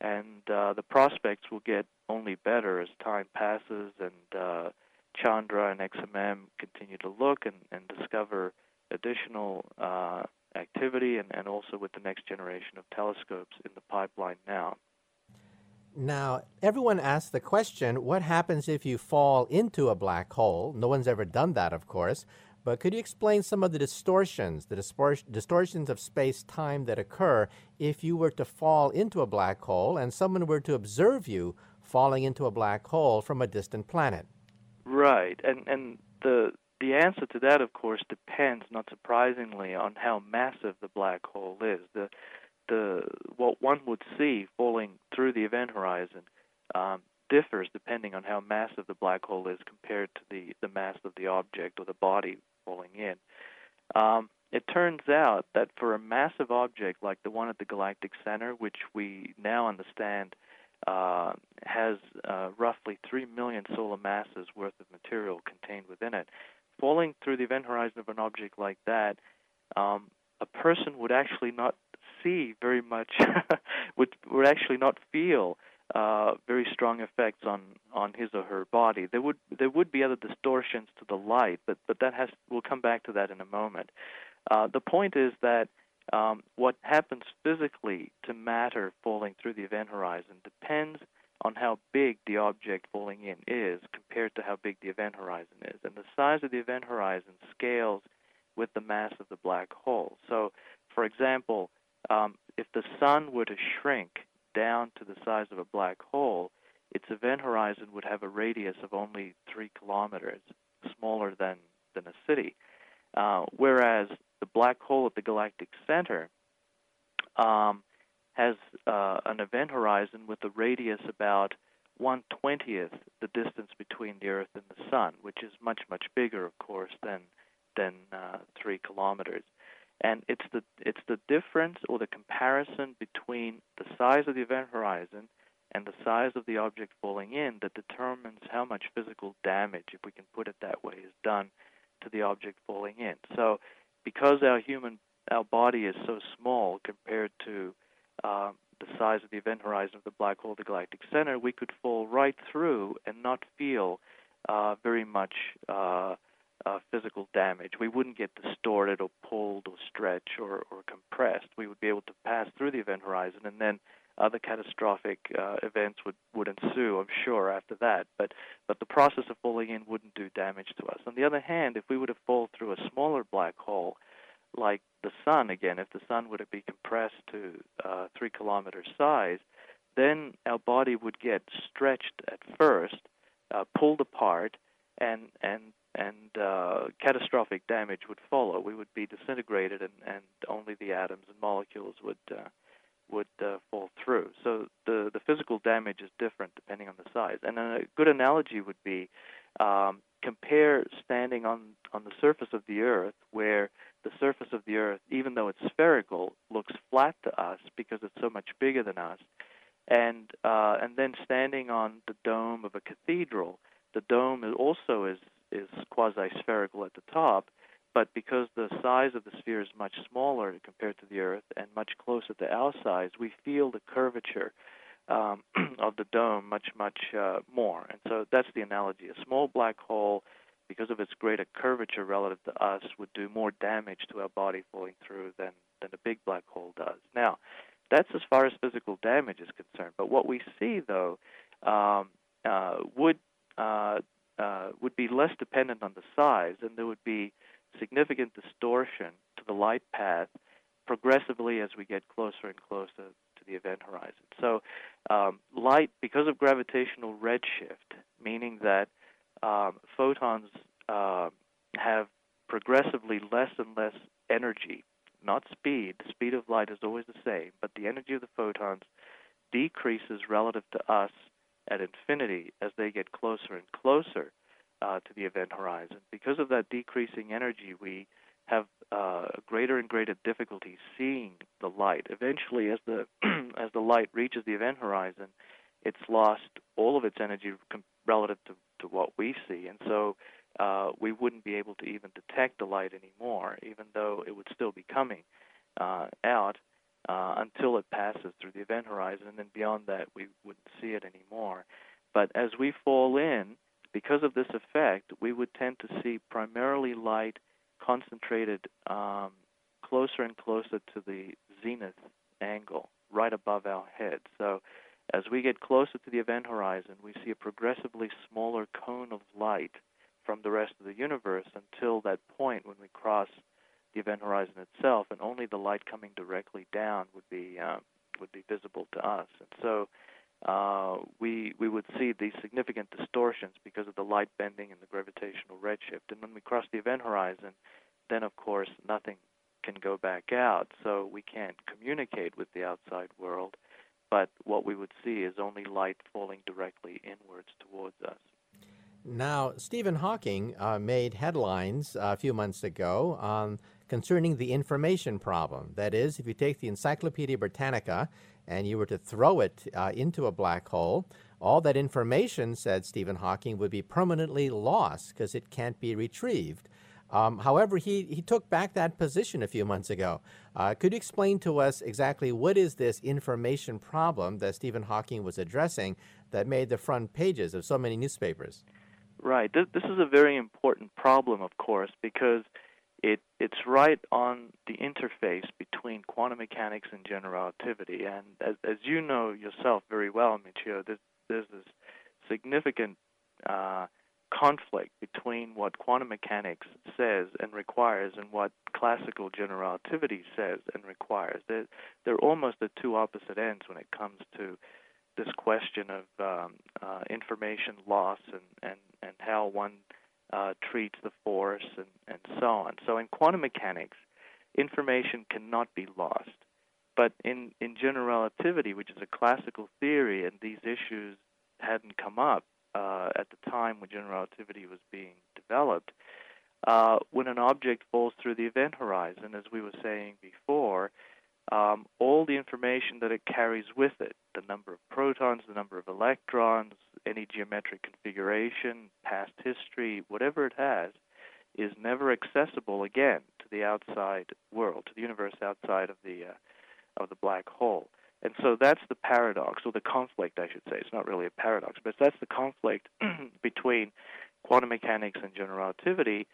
[SPEAKER 3] and uh, the prospects will get only better as time passes and uh, Chandra and XMM continue to look and, and discover additional uh, activity, and, and also with the next generation of telescopes in the pipeline now.
[SPEAKER 1] Now, everyone asks the question what happens if you fall into a black hole? No one's ever done that, of course. But could you explain some of the distortions, the distortions of space time that occur if you were to fall into a black hole and someone were to observe you falling into a black hole from a distant planet?
[SPEAKER 3] Right. And, and the, the answer to that, of course, depends, not surprisingly, on how massive the black hole is. The, the what one would see falling through the event horizon um, differs depending on how massive the black hole is compared to the, the mass of the object or the body falling in. Um, it turns out that for a massive object like the one at the galactic center, which we now understand uh, has uh, roughly 3 million solar masses worth of material contained within it, falling through the event horizon of an object like that, um, a person would actually not see very much, would, would actually not feel uh, very strong effects on, on his or her body. There would there would be other distortions to the light, but but that has we'll come back to that in a moment. Uh, the point is that um, what happens physically to matter falling through the event horizon depends on how big the object falling in is compared to how big the event horizon is. And the size of the event horizon scales with the mass of the black hole. So, for example, um, if the sun were to shrink down to the size of a black hole, its event horizon would have a radius of only three kilometers, smaller than, than a city. Uh, whereas the black hole at the galactic center um, has uh, an event horizon with a radius about one twentieth the distance between the Earth and the Sun, which is much much bigger, of course, than than uh, three kilometers. And it's the it's the difference or the comparison between the size of the event horizon and the size of the object falling in that determines how much physical damage, if we can put it that way, is done to the object falling in. So because our human our body is so small compared to uh, the size of the event horizon of the black hole, the galactic center, we could fall right through and not feel uh, very much uh, uh, physical damage. We wouldn't get distorted or pulled or stretched or, or compressed. We would be able to pass through the event horizon, and then other catastrophic uh, events would, would ensue, I'm sure, after that. But but the process of falling in wouldn't do damage to us. On the other hand, if we were to fall through a smaller black hole, like the sun again, if the sun were to be compressed to uh, three kilometer size, then our body would get stretched at first, uh, pulled apart, and and and uh, catastrophic damage would follow. We would be disintegrated, and, and only the atoms and molecules would uh, would uh, fall through. So the the physical damage is different depending on the size. And a good analogy would be um, compare standing on on the surface of the Earth, where the surface of the Earth, even though it's spherical, looks flat to us because it's so much bigger than us, and uh, and then standing on the dome of a cathedral, the dome also is is quasi spherical at the top but because the size of the sphere is much smaller compared to the Earth and much closer to our size, we feel the curvature um, of the dome much, much uh, more. And so that's the analogy. A small black hole, because of its greater curvature relative to us, would do more damage to our body falling through than, than a big black hole does. Now, that's as far as physical damage is concerned. But what we see, though, um, uh, would uh, uh, would be less dependent on the size, and there would be significant distortion to the light path progressively as we get closer and closer to the event horizon. So, um, light, because of gravitational redshift, meaning that um, photons uh, have progressively less and less energy, not speed. The speed of light is always the same, but the energy of the photons decreases relative to us at infinity as they get closer and closer uh, to the event horizon. Because of that decreasing energy, we have uh, greater and greater difficulty seeing the light. Eventually, as the as the light reaches the event horizon, it's lost all of its energy relative to, to what we see, and so uh, we wouldn't be able to even detect the light anymore, even though it would still be coming uh, out uh, until it passes through the event horizon, and then beyond that, we wouldn't see it anymore. But as we fall in, because of this effect, we would tend to see primarily light concentrated um, closer and closer to the zenith angle, right above our head. So, as we get closer to the event horizon, we see a progressively smaller cone of light from the rest of the universe until that point when we cross the event horizon itself, and only the light coming directly down would be uh, would be visible to us. And so, uh, we we would see these significant distortions because of the light bending and the gravitational redshift. And when we cross the event horizon, then of course nothing can go back out, so we can't communicate with the outside world. But what we would see is only light falling directly inwards towards us.
[SPEAKER 1] Now, Stephen Hawking uh, made headlines uh, a few months ago concerning the information problem. That is, if you take the Encyclopedia Britannica and you were to throw it uh, into a black hole, all that information, said Stephen Hawking, would be permanently lost because it can't be retrieved. Um, however, he, he took back that position a few months ago. Uh, could you explain to us exactly what is this information problem that Stephen Hawking was addressing that made the front pages of so many newspapers?
[SPEAKER 3] Right. This, this is a very important problem, of course, because it it's right on the interface between quantum mechanics and general relativity. And as, as you know yourself very well, Michio, there's, there's this significant uh, conflict between what quantum mechanics says and requires and what classical general relativity says and requires. They're, they're almost the two opposite ends when it comes to this question of um, uh, information loss and, and, and how one uh, treats the force and, and so on. So in quantum mechanics, information cannot be lost. But in, in general relativity, which is a classical theory, and these issues hadn't come up uh, at the time when general relativity was being developed, uh, when an object falls through the event horizon, as we were saying before, um, all the information that it carries with it the number of protons, the number of electrons, any geometric configuration, past history, whatever it has is never accessible again to the outside world, to the universe outside of the uh, of the black hole. And so that's the paradox, or the conflict, I should say. It's not really a paradox, but that's the conflict between quantum mechanics and general relativity.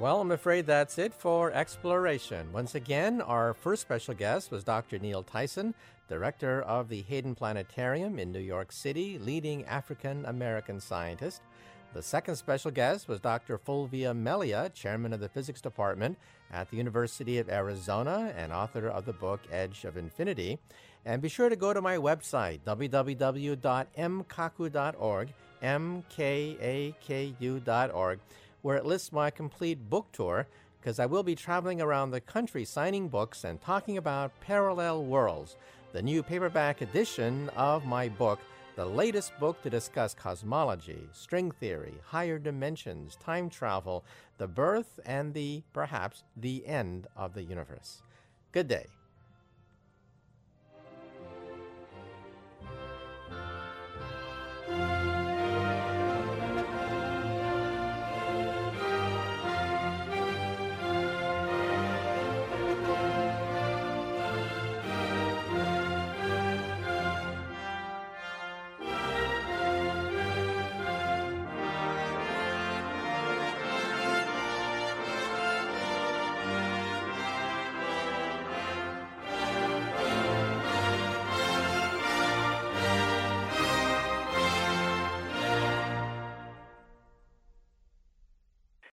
[SPEAKER 1] Well, I'm afraid that's it for exploration. Once again, our first special guest was Dr. Neil Tyson, director of the Hayden Planetarium in New York City, leading African American scientist. The second special guest was Dr. Fulvio Melia, chairman of the physics department at the University of Arizona and author of the book Edge of Infinity. And be sure to go to my website, www.mkaku.org, M K A K U.org where it lists my complete book tour because I will be traveling around the country signing books and talking about parallel worlds, the new paperback edition of my book, the latest book to discuss cosmology, string theory, higher dimensions, time travel, the birth and the, perhaps, the end of the universe. Good day.